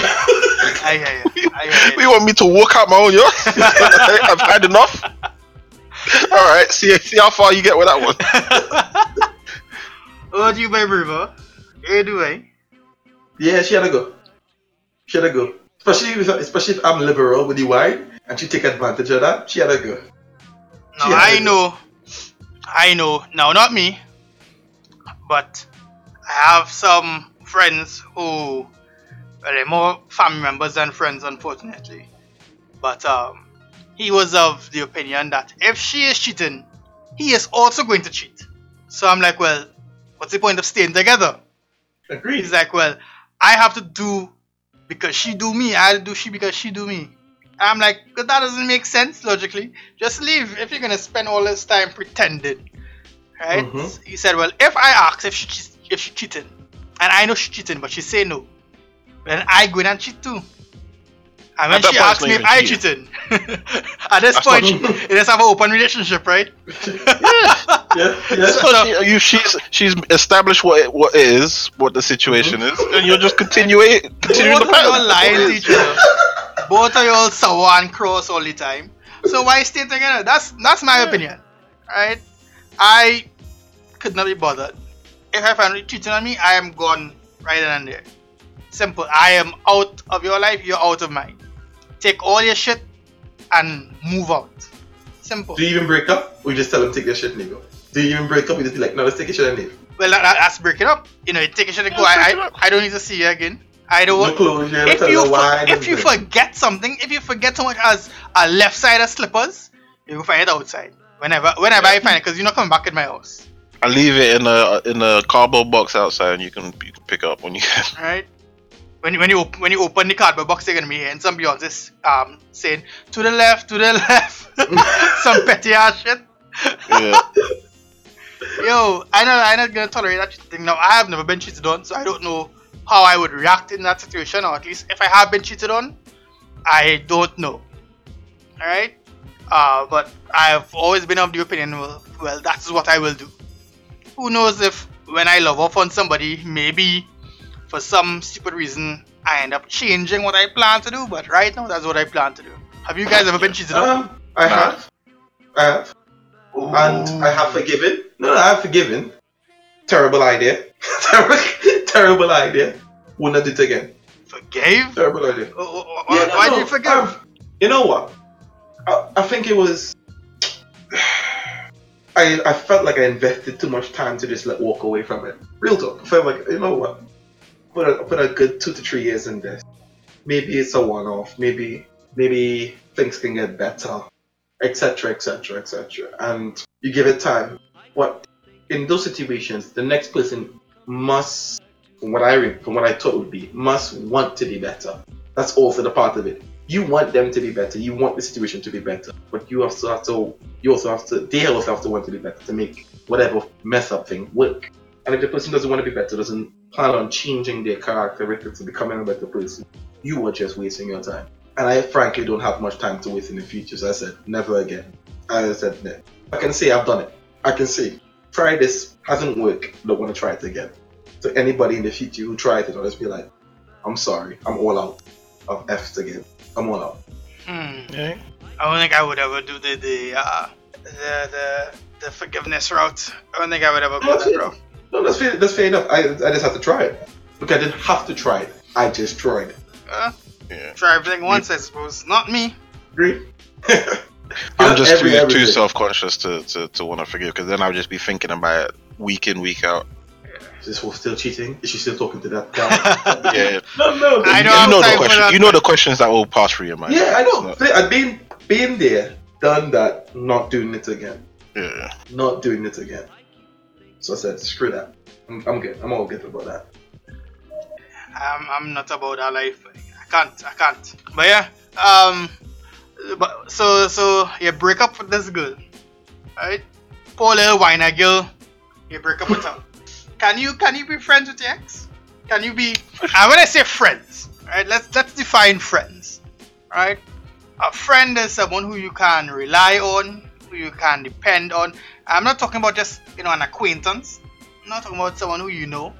I hear you. I hear We you. want me to walk out my own yard? [LAUGHS] [LAUGHS] I've had enough. All right, see see how far you get with that one. what do you buy, River? Hey, do I? Yeah, she had to go. She had to go. Especially if, especially if I'm liberal with the wine and she take advantage of that, she had. Now Yeah, I I know, I know. Now not me, but I have some friends who, well, they're more family members than friends, unfortunately. But um, he was of the opinion that if she is cheating, he is also going to cheat. So I'm like, well, what's the point of staying together? Agreed. He's like, well, I have to do because she do me. I'll do she because she do me. I'm like, that doesn't make sense logically. Just leave if you're gonna spend all this time pretending, right? Mhm. He said, well, if I ask if she if she cheating, and I know she cheating, but she say no, then I go in and cheat too. And when At she point, asks it's me not if I even cheating, [LAUGHS] at this That's point, not- it is have an open relationship, right? [LAUGHS] Yeah, yeah. So- she, you, she's she's established what it, what it is, what the situation mm-hmm. is, and you're just continuing continuing Both the of y'all pattern. lying to each other. Both of y'all sour and cross all the time. So why stay together? That's that's my opinion. Right? I could not be bothered. If I find you cheating on me, I am gone right then and there. Simple. I am out of your life, you're out of mine. Take all your shit and move out. Simple. Do you even break up? Or you just tell them take their shit and they go? Do you even break up? You just be like, no, let's take your shit and leave. Well, that, that- that's breaking up. You know, you take your shit and go. I, I. I don't need to see you again. I don't. No closure, no if tell you for- why. if you nothing. forget something, if you forget so much as a left side of slippers, you will find it outside. Whenever whenever I find it, because you're not coming back in my house. I leave it in a in a cardboard box outside, and you can you can pick up when you can. Right? When you when you op- when you open the cardboard box, you're gonna be hearing some Beyonce um saying to the left, to the left, [LAUGHS] some petty ass shit. Yeah. [LAUGHS] Yo, I know I'm not gonna tolerate that thing. Now I have never been cheated on, so I don't know how I would react in that situation, or at least if I have been cheated on, I don't know. Alright? Uh, but I've always been of the opinion, well, well, that's what I will do. Who knows if when I love off on somebody, maybe for some stupid reason I end up changing what I plan to do, but right now that's what I plan to do. Have you guys ever been cheated on? Um, I have. I have. And I have forgiven. No, no, I have forgiven. Terrible idea. terrible, [LAUGHS] terrible idea. Would not do it again. Forgave? Terrible idea. Oh, oh, oh, Yeah, why no, did you forgive? I've- you know what? I, I think it was. [SIGHS] I, I felt like I invested too much time to just like walk away from it. Real talk. I felt like you know what? Put a put a good two to three years in this. Maybe it's a one off. Maybe maybe things can get better, etc. etc. etc. And you give it time. What in those situations, the next person must, from what I re- from what I thought would be, must want to be better. That's also the part of it. You want them to be better. You want the situation to be better, but you also have to. You also have to. They also have to want to be better to make whatever mess up thing work. And if the person doesn't want to be better, doesn't plan on changing their characteristics to becoming a better person, you are just wasting your time. And I frankly don't have much time to waste in the future. So I said, never again. I said, no. I can say I've done it. I can say, try this, hasn't worked, don't want to try it again. So anybody in the future who tries it, I'll just be like, I'm sorry, I'm all out of F's again. I'm all out. Hmm. yeah. I don't think I would ever do the the uh, the, the the forgiveness route. I don't think I would ever go that route. No, that's fair, that's fair enough. I, I just have to try it. Look, I didn't have to try it. I just tried. Uh, Yeah. try everything once, I suppose. Not me. Agree? [LAUGHS] I'm just Every- too, too self conscious to, to, to want to forgive because then I'll just be thinking about it week in week out. Is this whole still cheating? Is she still talking to that [LAUGHS] guy? Yeah, [LAUGHS] no, no. I know. you, know the question. You know the questions that will pass through your mind. Yeah, I know. not- I've been been there, done that, not doing it again. yeah. Not doing it again. So I said, screw that. I'm, I'm good. I'm all good about that. I'm, I'm not about that life. I can't. I can't. But yeah. Um. But so so you break up with this girl, right? Poor little whiner girl. You break up with her. [LAUGHS] Can you can you be friends with your ex? Can you be? And when I say friends, right? Let's let's define friends, right? A friend is someone who you can rely on, who you can depend on. I'm not talking about just you know an acquaintance. I'm not talking about someone who you know.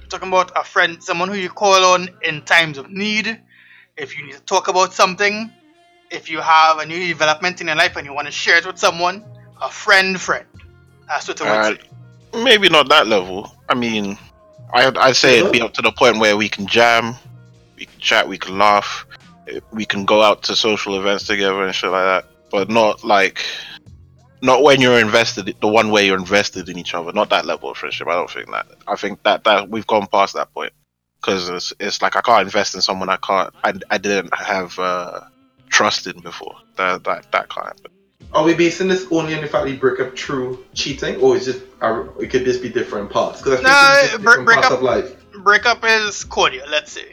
I'm talking about a friend, someone who you call on in times of need. If you need to talk about something, if you have a new development in your life and you want to share it with someone, a friend, friend. That's what I would Uh, say. maybe not that level. I mean, I I'd say it'd be up to the point where we can jam, we can chat, we can laugh, we can go out to social events together and shit like that. But not like, not when you're invested, the one way you're invested in each other. Not that level of friendship. I don't think that. I think that that we've gone past that point because it's, it's like I can't invest in someone I can't. I, I didn't have uh, trust in before. That that that can't happen. Are we basing this only on the fact that you break up through cheating, or is just Are, it could just be different parts? Because I think Nah, it's just break- different break parts up- of life. breakup is cordial, let's say.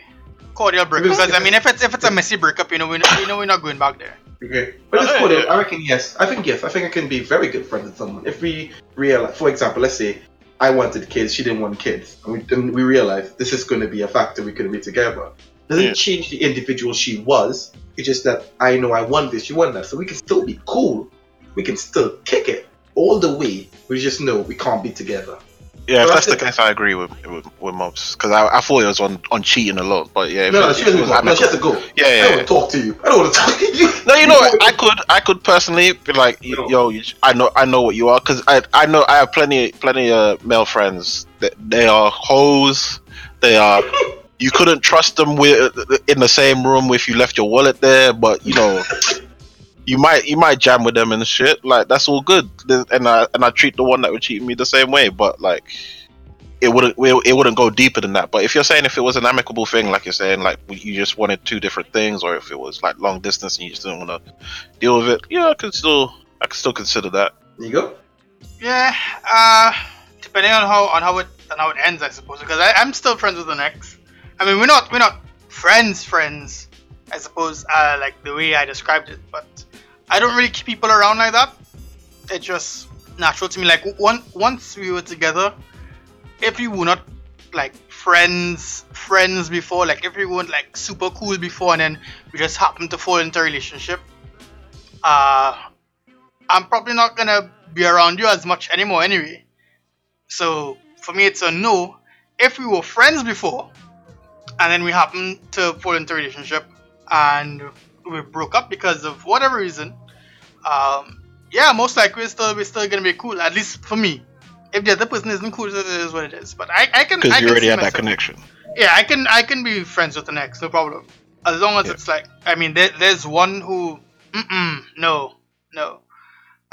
Cordial breakup. Because- Because I mean, if it's if it's a messy breakup, you know, we know, you know we're not going back there. Okay, but it's Uh, cool. I reckon yes. I think yes. I think I can be very good friends with someone if we realize. For example, let's say I wanted kids, she didn't want kids, and we then we realized this is going to be a factor we can be together. Doesn't Yeah. change the individual she was. It's just that I know I want this, you want that, so we can still be cool. We can still kick it all the way. We just know we can't be together. Yeah, if that's the case, I agree with with, with Mobs because I, I thought it was on, on cheating alone, but yeah, No, no, she go. No, she has to go. Yeah, I yeah, don't want to talk to you. I don't want to talk to you. No, you know what? I [LAUGHS] could I could personally be like, No. yo, you, I know I know what you are because I I know I have plenty plenty of male friends that they are hoes. They are. [LAUGHS] You couldn't trust them with in the same room if you left your wallet there, but you know. You might you might jam with them and shit like that's all good, and I and I treat the one that would cheat me the same way, but like it wouldn't it wouldn't go deeper than that. But if you're saying if it was an amicable thing, like you're saying, like you just wanted two different things, or if it was like long distance and you just didn't want to deal with it, yeah, I could still I could still consider that. There you go. Yeah, uh, depending on how on how it on how it ends, I suppose. Because I, I'm still friends with an ex. I mean, we're not we're not friends friends, I suppose. Uh, like the way I described it, but I don't really keep people around like that. It's just natural to me. Like one once we were together, if we were not like friends friends before, like if we weren't like super cool before, and then we just happened to fall into a relationship, uh, I'm probably not gonna be around you as much anymore anyway. So for me, it's a no. If we were friends before, and then we happen to fall into a relationship, and we broke up because of whatever reason, um, yeah, most likely we're still we're still gonna be cool. At least for me. If the other person isn't cool, it is what it is. But I, I can Because you can already see had that connection. yeah, I can I can be friends with the next, no problem. As long as Yeah. it's like, I mean, there, there's one who, mm no, no,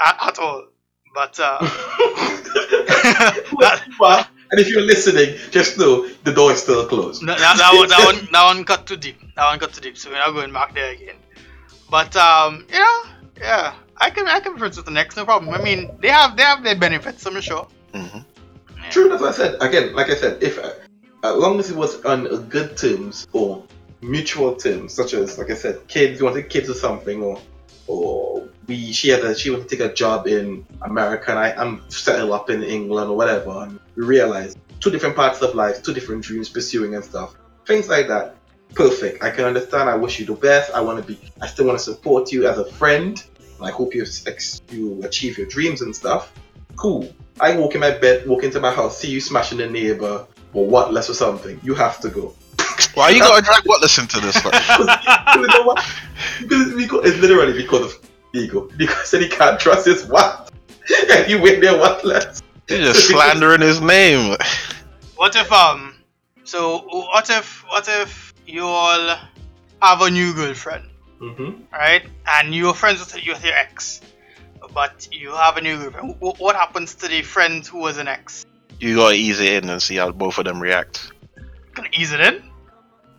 at, at all. But uh, [LAUGHS] [LAUGHS] that, Well, and if you're listening, just know the door is still closed. that, that, that one, that [LAUGHS] one, that one got too deep. That one got too deep. So we're not going back there again. But um, you know, yeah, I can I can be friends with the next, no problem. I mean, they have they have their benefits, I'm sure. hmm True, that's what I said. Again, like I said, if uh, as long as it was on uh, good terms or mutual terms, such as like I said, kids, you want wanted kids or something, or or we she had a she wanted to take a job in America and I, I'm settled up in England or whatever, and we realized two different parts of life, two different dreams pursuing and stuff, things like that. Perfect. I can understand. I wish you the best. I want to be. I still want to support you as a friend. I hope you ex- you achieve your dreams and stuff. Cool. I walk in my bed, walk into my house, see you smashing the neighbor or Watless or something. You have to go. [LAUGHS] Why you gotta drag Watless into this? Like? [LAUGHS] you know what? Because it's, because it's literally because of ego. Because then he can't trust his wife. [LAUGHS] and you went there Watless. You're just slandering his name. What if um, so what if what if you all have a new girlfriend? Mm-hmm. right? And you're friends with, with your ex, but you have a new girlfriend. Wh- What happens to the friend who was an ex? You gotta ease it in and see how both of them react. Gonna ease it in?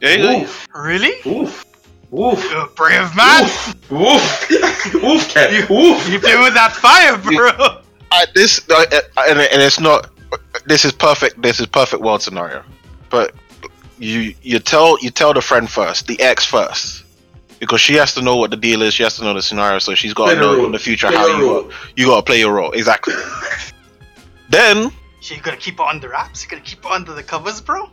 Yeah, yeah. Oof. Really? Oof. Oof. You're a brave man. Oof. Oof. [LAUGHS] Oof, Ken. Oof. You play with that fire, bro. I, this uh, and, and it's not. This is perfect. This is perfect world scenario. But you you tell you tell the friend first, the ex first, because she has to know what the deal is. She has to know the scenario, so she's got to know in the future Play how you role. you got to play your role exactly. [LAUGHS] then So you're gonna keep it under wraps? You're gonna keep it under the covers, bro?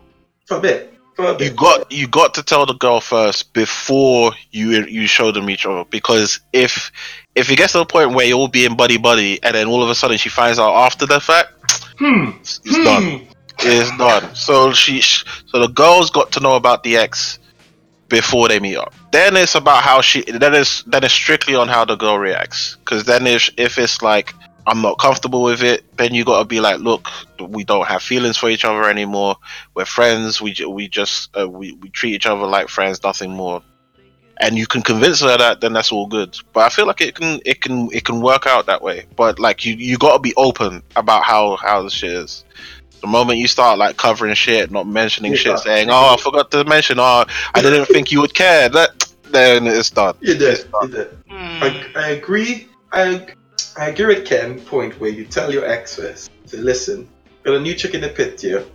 For a bit. For a bit. you got you got to tell the girl first before you you show them each other because if if it gets to the point where you're all being buddy buddy and then all of a sudden she finds out after the fact Hmm. it's, it's done It's done. So she, so the girls got to know about the ex before they meet up. Then it's about how she. Then it's then it's strictly on how the girl reacts. Because then if if it's like I'm not comfortable with it, then you got to be like, look, we don't have feelings for each other anymore. We're friends. We we just uh, we we treat each other like friends, nothing more. And you can convince her that, then that's all good. But I feel like it can it can it can work out that way. But like you you got to be open about how how the shit is. The moment you start like covering shit, not mentioning Yeah. shit, saying, "Oh, I forgot to mention," "Oh, I didn't think you would care," that then it's done. You did. You did. Hmm. I, I agree. I I agree with Ken point where you tell your ex first. Say, listen, got a new chick in the pit here.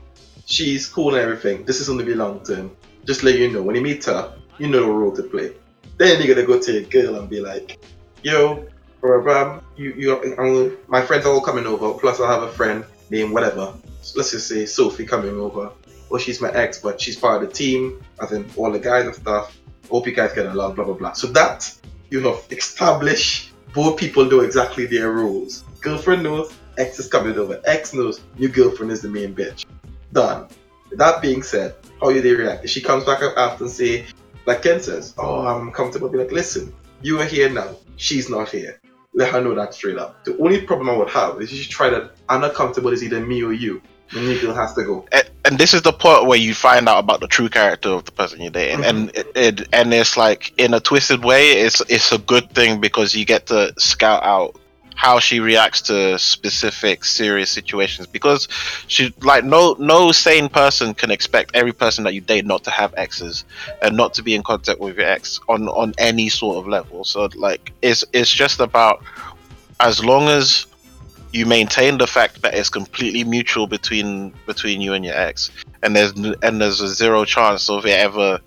She's cool and everything. This is gonna be long term. Just let you know when you meet her, you know the role to play. Then you're gonna go to your girl and be like, yo, blah, blah, blah, you you I'm, my friends are all coming over. Plus I have a friend named whatever. Let's just say Sophie coming over. Well, she's my ex, but she's part of the team, as in all the guys and stuff. Hope you guys get along, blah blah blah. So that you know, established both people know exactly their roles. Girlfriend knows ex is coming over. Ex knows your girlfriend is the main bitch. Done. That being said, how you they react? If she comes back up after and say, like Ken says, oh I'm comfortable, be like, listen, you are here now. She's not here. Let her know that straight up. The only problem I would have is if she try that I'm not comfortable is either me or you. Girl has to go. and, and this is the part where you find out about the true character of the person you're dating, mm-hmm. and it, it and it's like in a twisted way, it's it's a good thing because you get to scout out how she reacts to specific serious situations. Because she like no no sane person can expect every person that you date not to have exes and not to be in contact with your ex on on any sort of level. So like it's it's just about as long as you maintain the fact that it's completely mutual between between you and your ex, and there's and there's a zero chance of it ever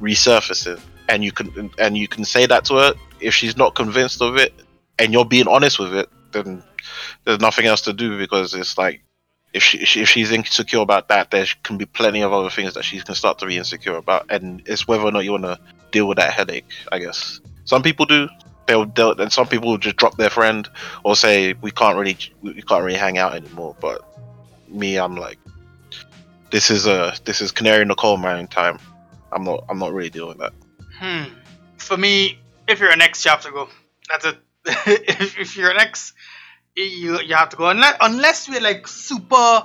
resurfacing, and you can and you can say that to her if she's not convinced of it, and you're being honest with it, then there's nothing else to do because it's like if she if she's insecure about that, there can be plenty of other things that she can start to be insecure about, and it's whether or not you want to deal with that headache. I guess some people do. They'll, they'll and some people will just drop their friend or say we can't really we can't really hang out anymore. But me, I'm like, this is a this is canary in the coal mine time. I'm not I'm not really dealing with that. Hmm. For me, if you're an ex, you have to go. That's it. [LAUGHS] if, if you're an ex, you you have to go. Unless unless we're like super,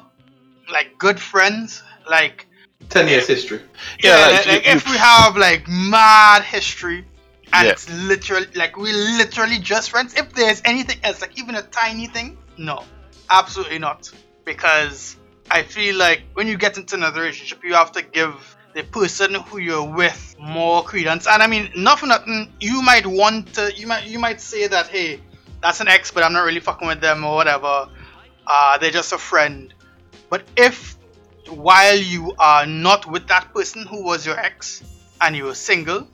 like good friends, like Ten years history. Yeah, yeah, like, like, you- like, you- if we have like mad history. And Yeah. it's literally like we literally just friends. If there's anything else, like even a tiny thing, no, absolutely not. Because I feel like when you get into another relationship, you have to give the person who you're with more credence. And I mean, not for nothing, you might want to, you might, you might say that, hey, that's an ex, but I'm not really fucking with them or whatever. Uh, they're just a friend. But if while you are not with that person who was your ex and you were single,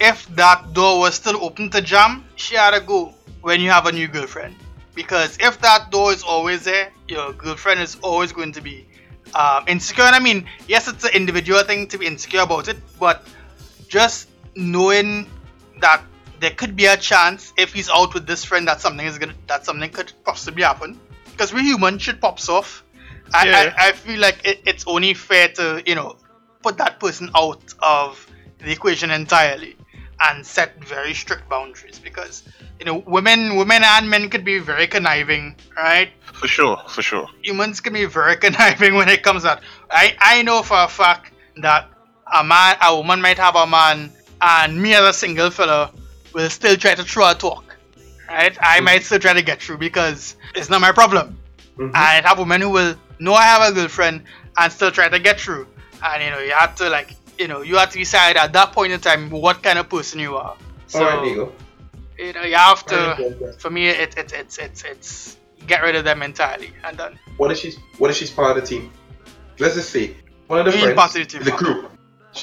if that door was still open to jam, she had to go when you have a new girlfriend. Because if that door is always there, your girlfriend is always going to be um, insecure. And I mean, yes, it's an individual thing to be insecure about it, but just knowing that there could be a chance if he's out with this friend that something is gonna that something could possibly happen. Because we're human, shit pops off. I, Yeah. I, I feel like it, it's only fair to you know put that person out of the equation entirely and set very strict boundaries because you know women women and men could be very conniving right For sure, for sure. humans can be very [LAUGHS] conniving when it comes out. I, I know for a fact that a man, a woman might have a man, and me as a single fella will still try to throw a talk. Right? I might still try to get through because it's not my problem. Mhm. I have women who will know I have a girlfriend and still try to get through. And you know, you have to like, you know, you have to decide at that point in time what kind of person you are. So Alright, Nigo. you know, you have to. For me, it, it, it's it's it's get rid of them entirely and done. What if she's what if she's part of the team? Let's just say one of the Being friends the team. a group.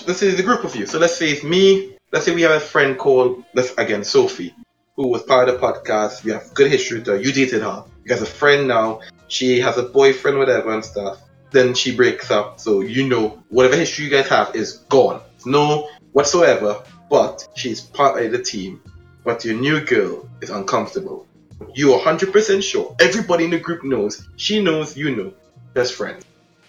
Let's say it's a group of you. So let's say it's me. Let's say we have a friend called let's again Sophie, who was part of the podcast. We have good history with her. You dated her. You guys a friend now. She has a boyfriend, whatever and stuff. Then she breaks up. So you know whatever history you guys have is gone. No whatsoever. But she's part of the team. But your new girl is uncomfortable. You're 100% sure. Everybody in the group knows. She knows. You know. Best friend.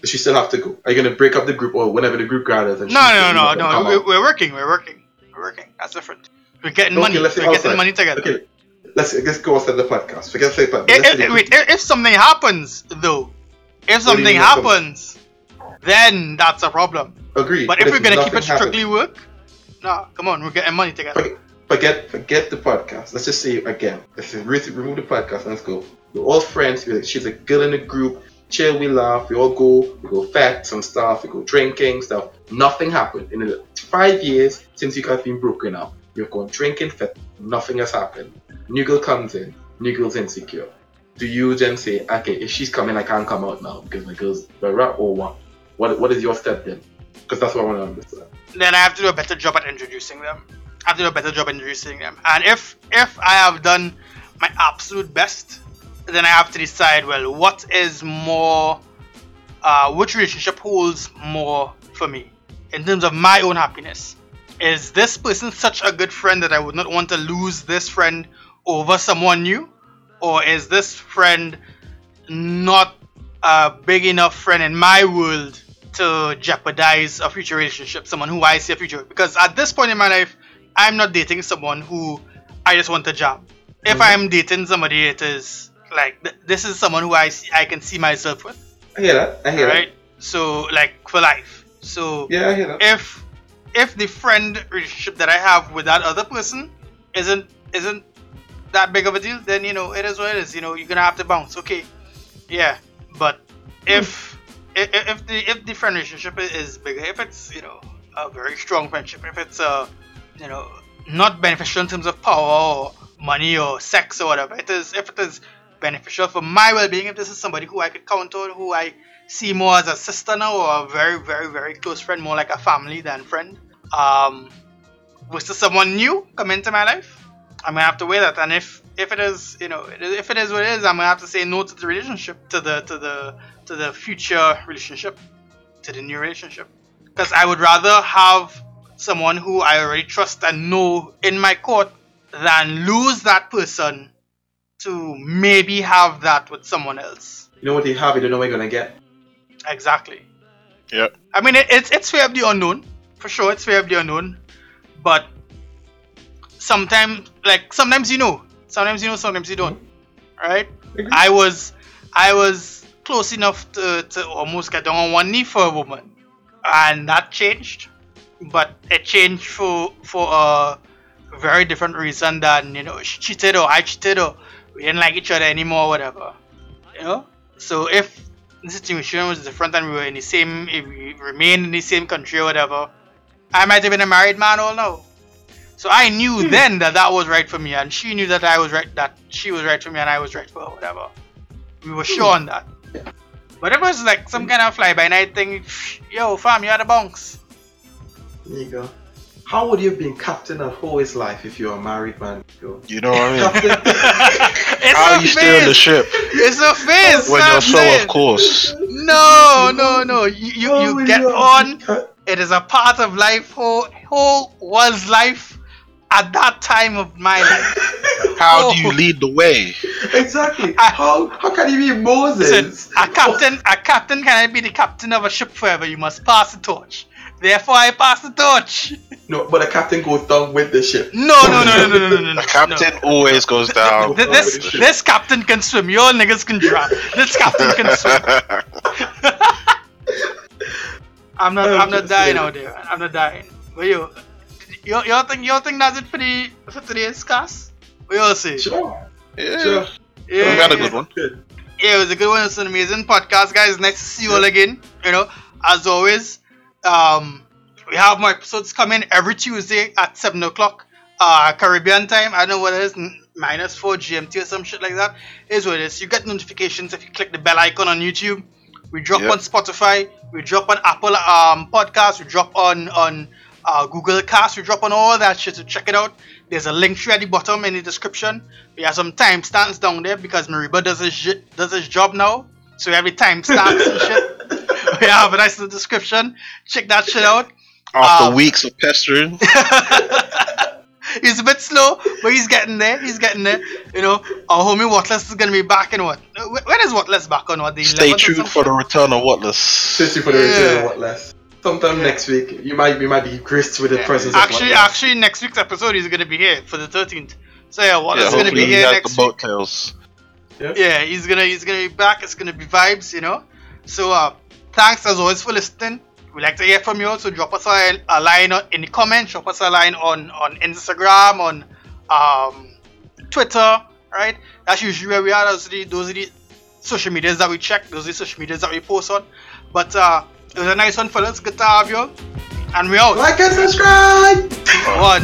Does she still have to go? Are you gonna break up the group or whenever the group gathers? And No, no, no, no. We're, we're working. We're working. We're working. That's different. We're getting Okay, money. We're let's say getting money together. Okay, let's let's go outside the podcast. Forget the podcast. If, if, say wait, if, if something happens, though, if something if happens, then that's a problem. Agreed. But if we're gonna keep it strictly happens- work, nah, come on, we're getting money together. Forget, forget forget the podcast. Let's just say again. Let's remove the podcast and let's go. We're all friends. We're like, she's a girl in the group. Chill, we laugh. We all go. We go fat some stuff. We go drinking stuff. Nothing happened in the five years since you guys been broken up. You're going drinking fat. Nothing has happened. New girl comes in. New girl's insecure. Do you then say, okay, if she's coming, I can't come out now because my girl's rap or what? What what is your step then? Because that's what I want to understand. then I have to do a better job at introducing them. I have to do a better job introducing them. And if if I have done my absolute best, then I have to decide well what is more uh, which relationship holds more for me in terms of my own happiness. Is this person such a good friend that I would not want to lose this friend over someone new? Or is this friend not a big enough friend in my world to jeopardize a future relationship, someone who I see a future. Because at this point in my life, I'm not dating someone who I just want a job. If Mhm. I'm dating somebody, it is like th- this is someone who I see, I can see myself with, I hear that. I hear that, right? So like for life. So. Yeah, I hear that. if if the friend relationship that I have with that other person isn't isn't that big of a deal, then you know it is what it is. You know you're gonna have to bounce. Okay, yeah. But if if, if the if the friendship is bigger, if it's you know a very strong friendship, if it's uh you know not beneficial in terms of power or money or sex or whatever, it is if it is beneficial for my well-being. If this is somebody who I could count on, who I see more as a sister now or a very very very close friend, more like a family than friend. Um, versus someone new come into my life, I'm gonna have to weigh that. And if if it is you know if it is what it is, I'm gonna have to say no to the relationship, to the to the to the future relationship, to the new relationship, because I would rather have someone who I already trust and know in my court than lose that person to maybe have that with someone else. You know what you have, you don't know what you're gonna get. Exactly. Yep. I mean, it, it's it's fear of the unknown, for sure. It's fear of the unknown, but sometimes, like sometimes you know, sometimes you know, sometimes you don't, right? Agree. I was I was close enough to, to almost get down on one knee for a woman, and that changed, but it changed for for a very different reason than you know she cheated or I cheated or we didn't like each other anymore, or whatever. You know. So if the situation was different and we were in the same, if we remained in the same country or whatever, I might have been a married man all now. So I knew hmm. then that that was right for me, and she knew that I was right, that she was right for me, and I was right for her, whatever. We were sure on that. But it was like some kind of fly by night thing, yo, fam, you had a bounce. There you go. How would you have been captain of Hoey's life if you're a married man? Yo. You know what I mean? [LAUGHS] It's How a you steer the ship It's a phase. when you're so saying. off course? No, no, no. You you, you get on. It is a part of life. Whole whole was life at that time of my life. [LAUGHS] How Oh. do you lead the way? Exactly. I- how how can you be Listen, Moses? a captain, a captain cannot be the captain of a ship forever. You must pass the torch. Therefore, I pass the torch. No, but the captain goes down with the ship. No, no, no, no, no, no, no, no. no. The captain always goes down. Th- This this captain can swim. Your niggas can drown. This captain can swim. [LAUGHS] [LAUGHS] I'm not. I'm not dying out there. I'm not dying. But you, you, you think you think that's it for the for today's cast? We all see. Sure. yeah, Sure. Yeah, we got a good one. Good. Yeah, it was a good one. It's an amazing podcast, guys. Nice to see you all again. You know, as always, um, we have more episodes coming every Tuesday at seven o'clock, uh, Caribbean time. I don't know what it is, n- minus four GMT or some shit like that. Is what it is. You get notifications if you click the bell icon on YouTube. We drop Yep. on Spotify. We drop on Apple um podcast. We drop on on uh, Google Cast. We drop on all that shit. So check it out. There's a Linktree at the bottom in the description. We have some timestamps down there because Mariba does his shit, does his job now. So we have the timestamps and shit. [LAUGHS] We have a nice little description. Check that shit out. After Um, weeks of pestering, [LAUGHS] he's a bit slow, but he's getting there. He's getting there. You know, our homie Watless is gonna be back in what? When is Watless back on? What the Stay 11th tuned for the return of Watless. Especially for the Yeah. return of what less. Sometime Yeah. next week, you might you might be graced with the Yeah. presence Actually, of actually, next week's episode is gonna be here for the 13th. So yeah, Watless Yeah, is gonna hopefully be he here has next the week. boat tails. Yeah, he's gonna he's gonna be back. It's gonna be vibes, you know. So uh, thanks as always for listening. We like to hear from you. So drop us a, a line on, in the comments. Drop us a line on on Instagram, on um, Twitter. Right, that's usually where we are. Those are the those are the social medias that we check. Those are the social medias that we post on. But uh, it was a nice one, fellas. Good to have you. And we out. Like and subscribe! One.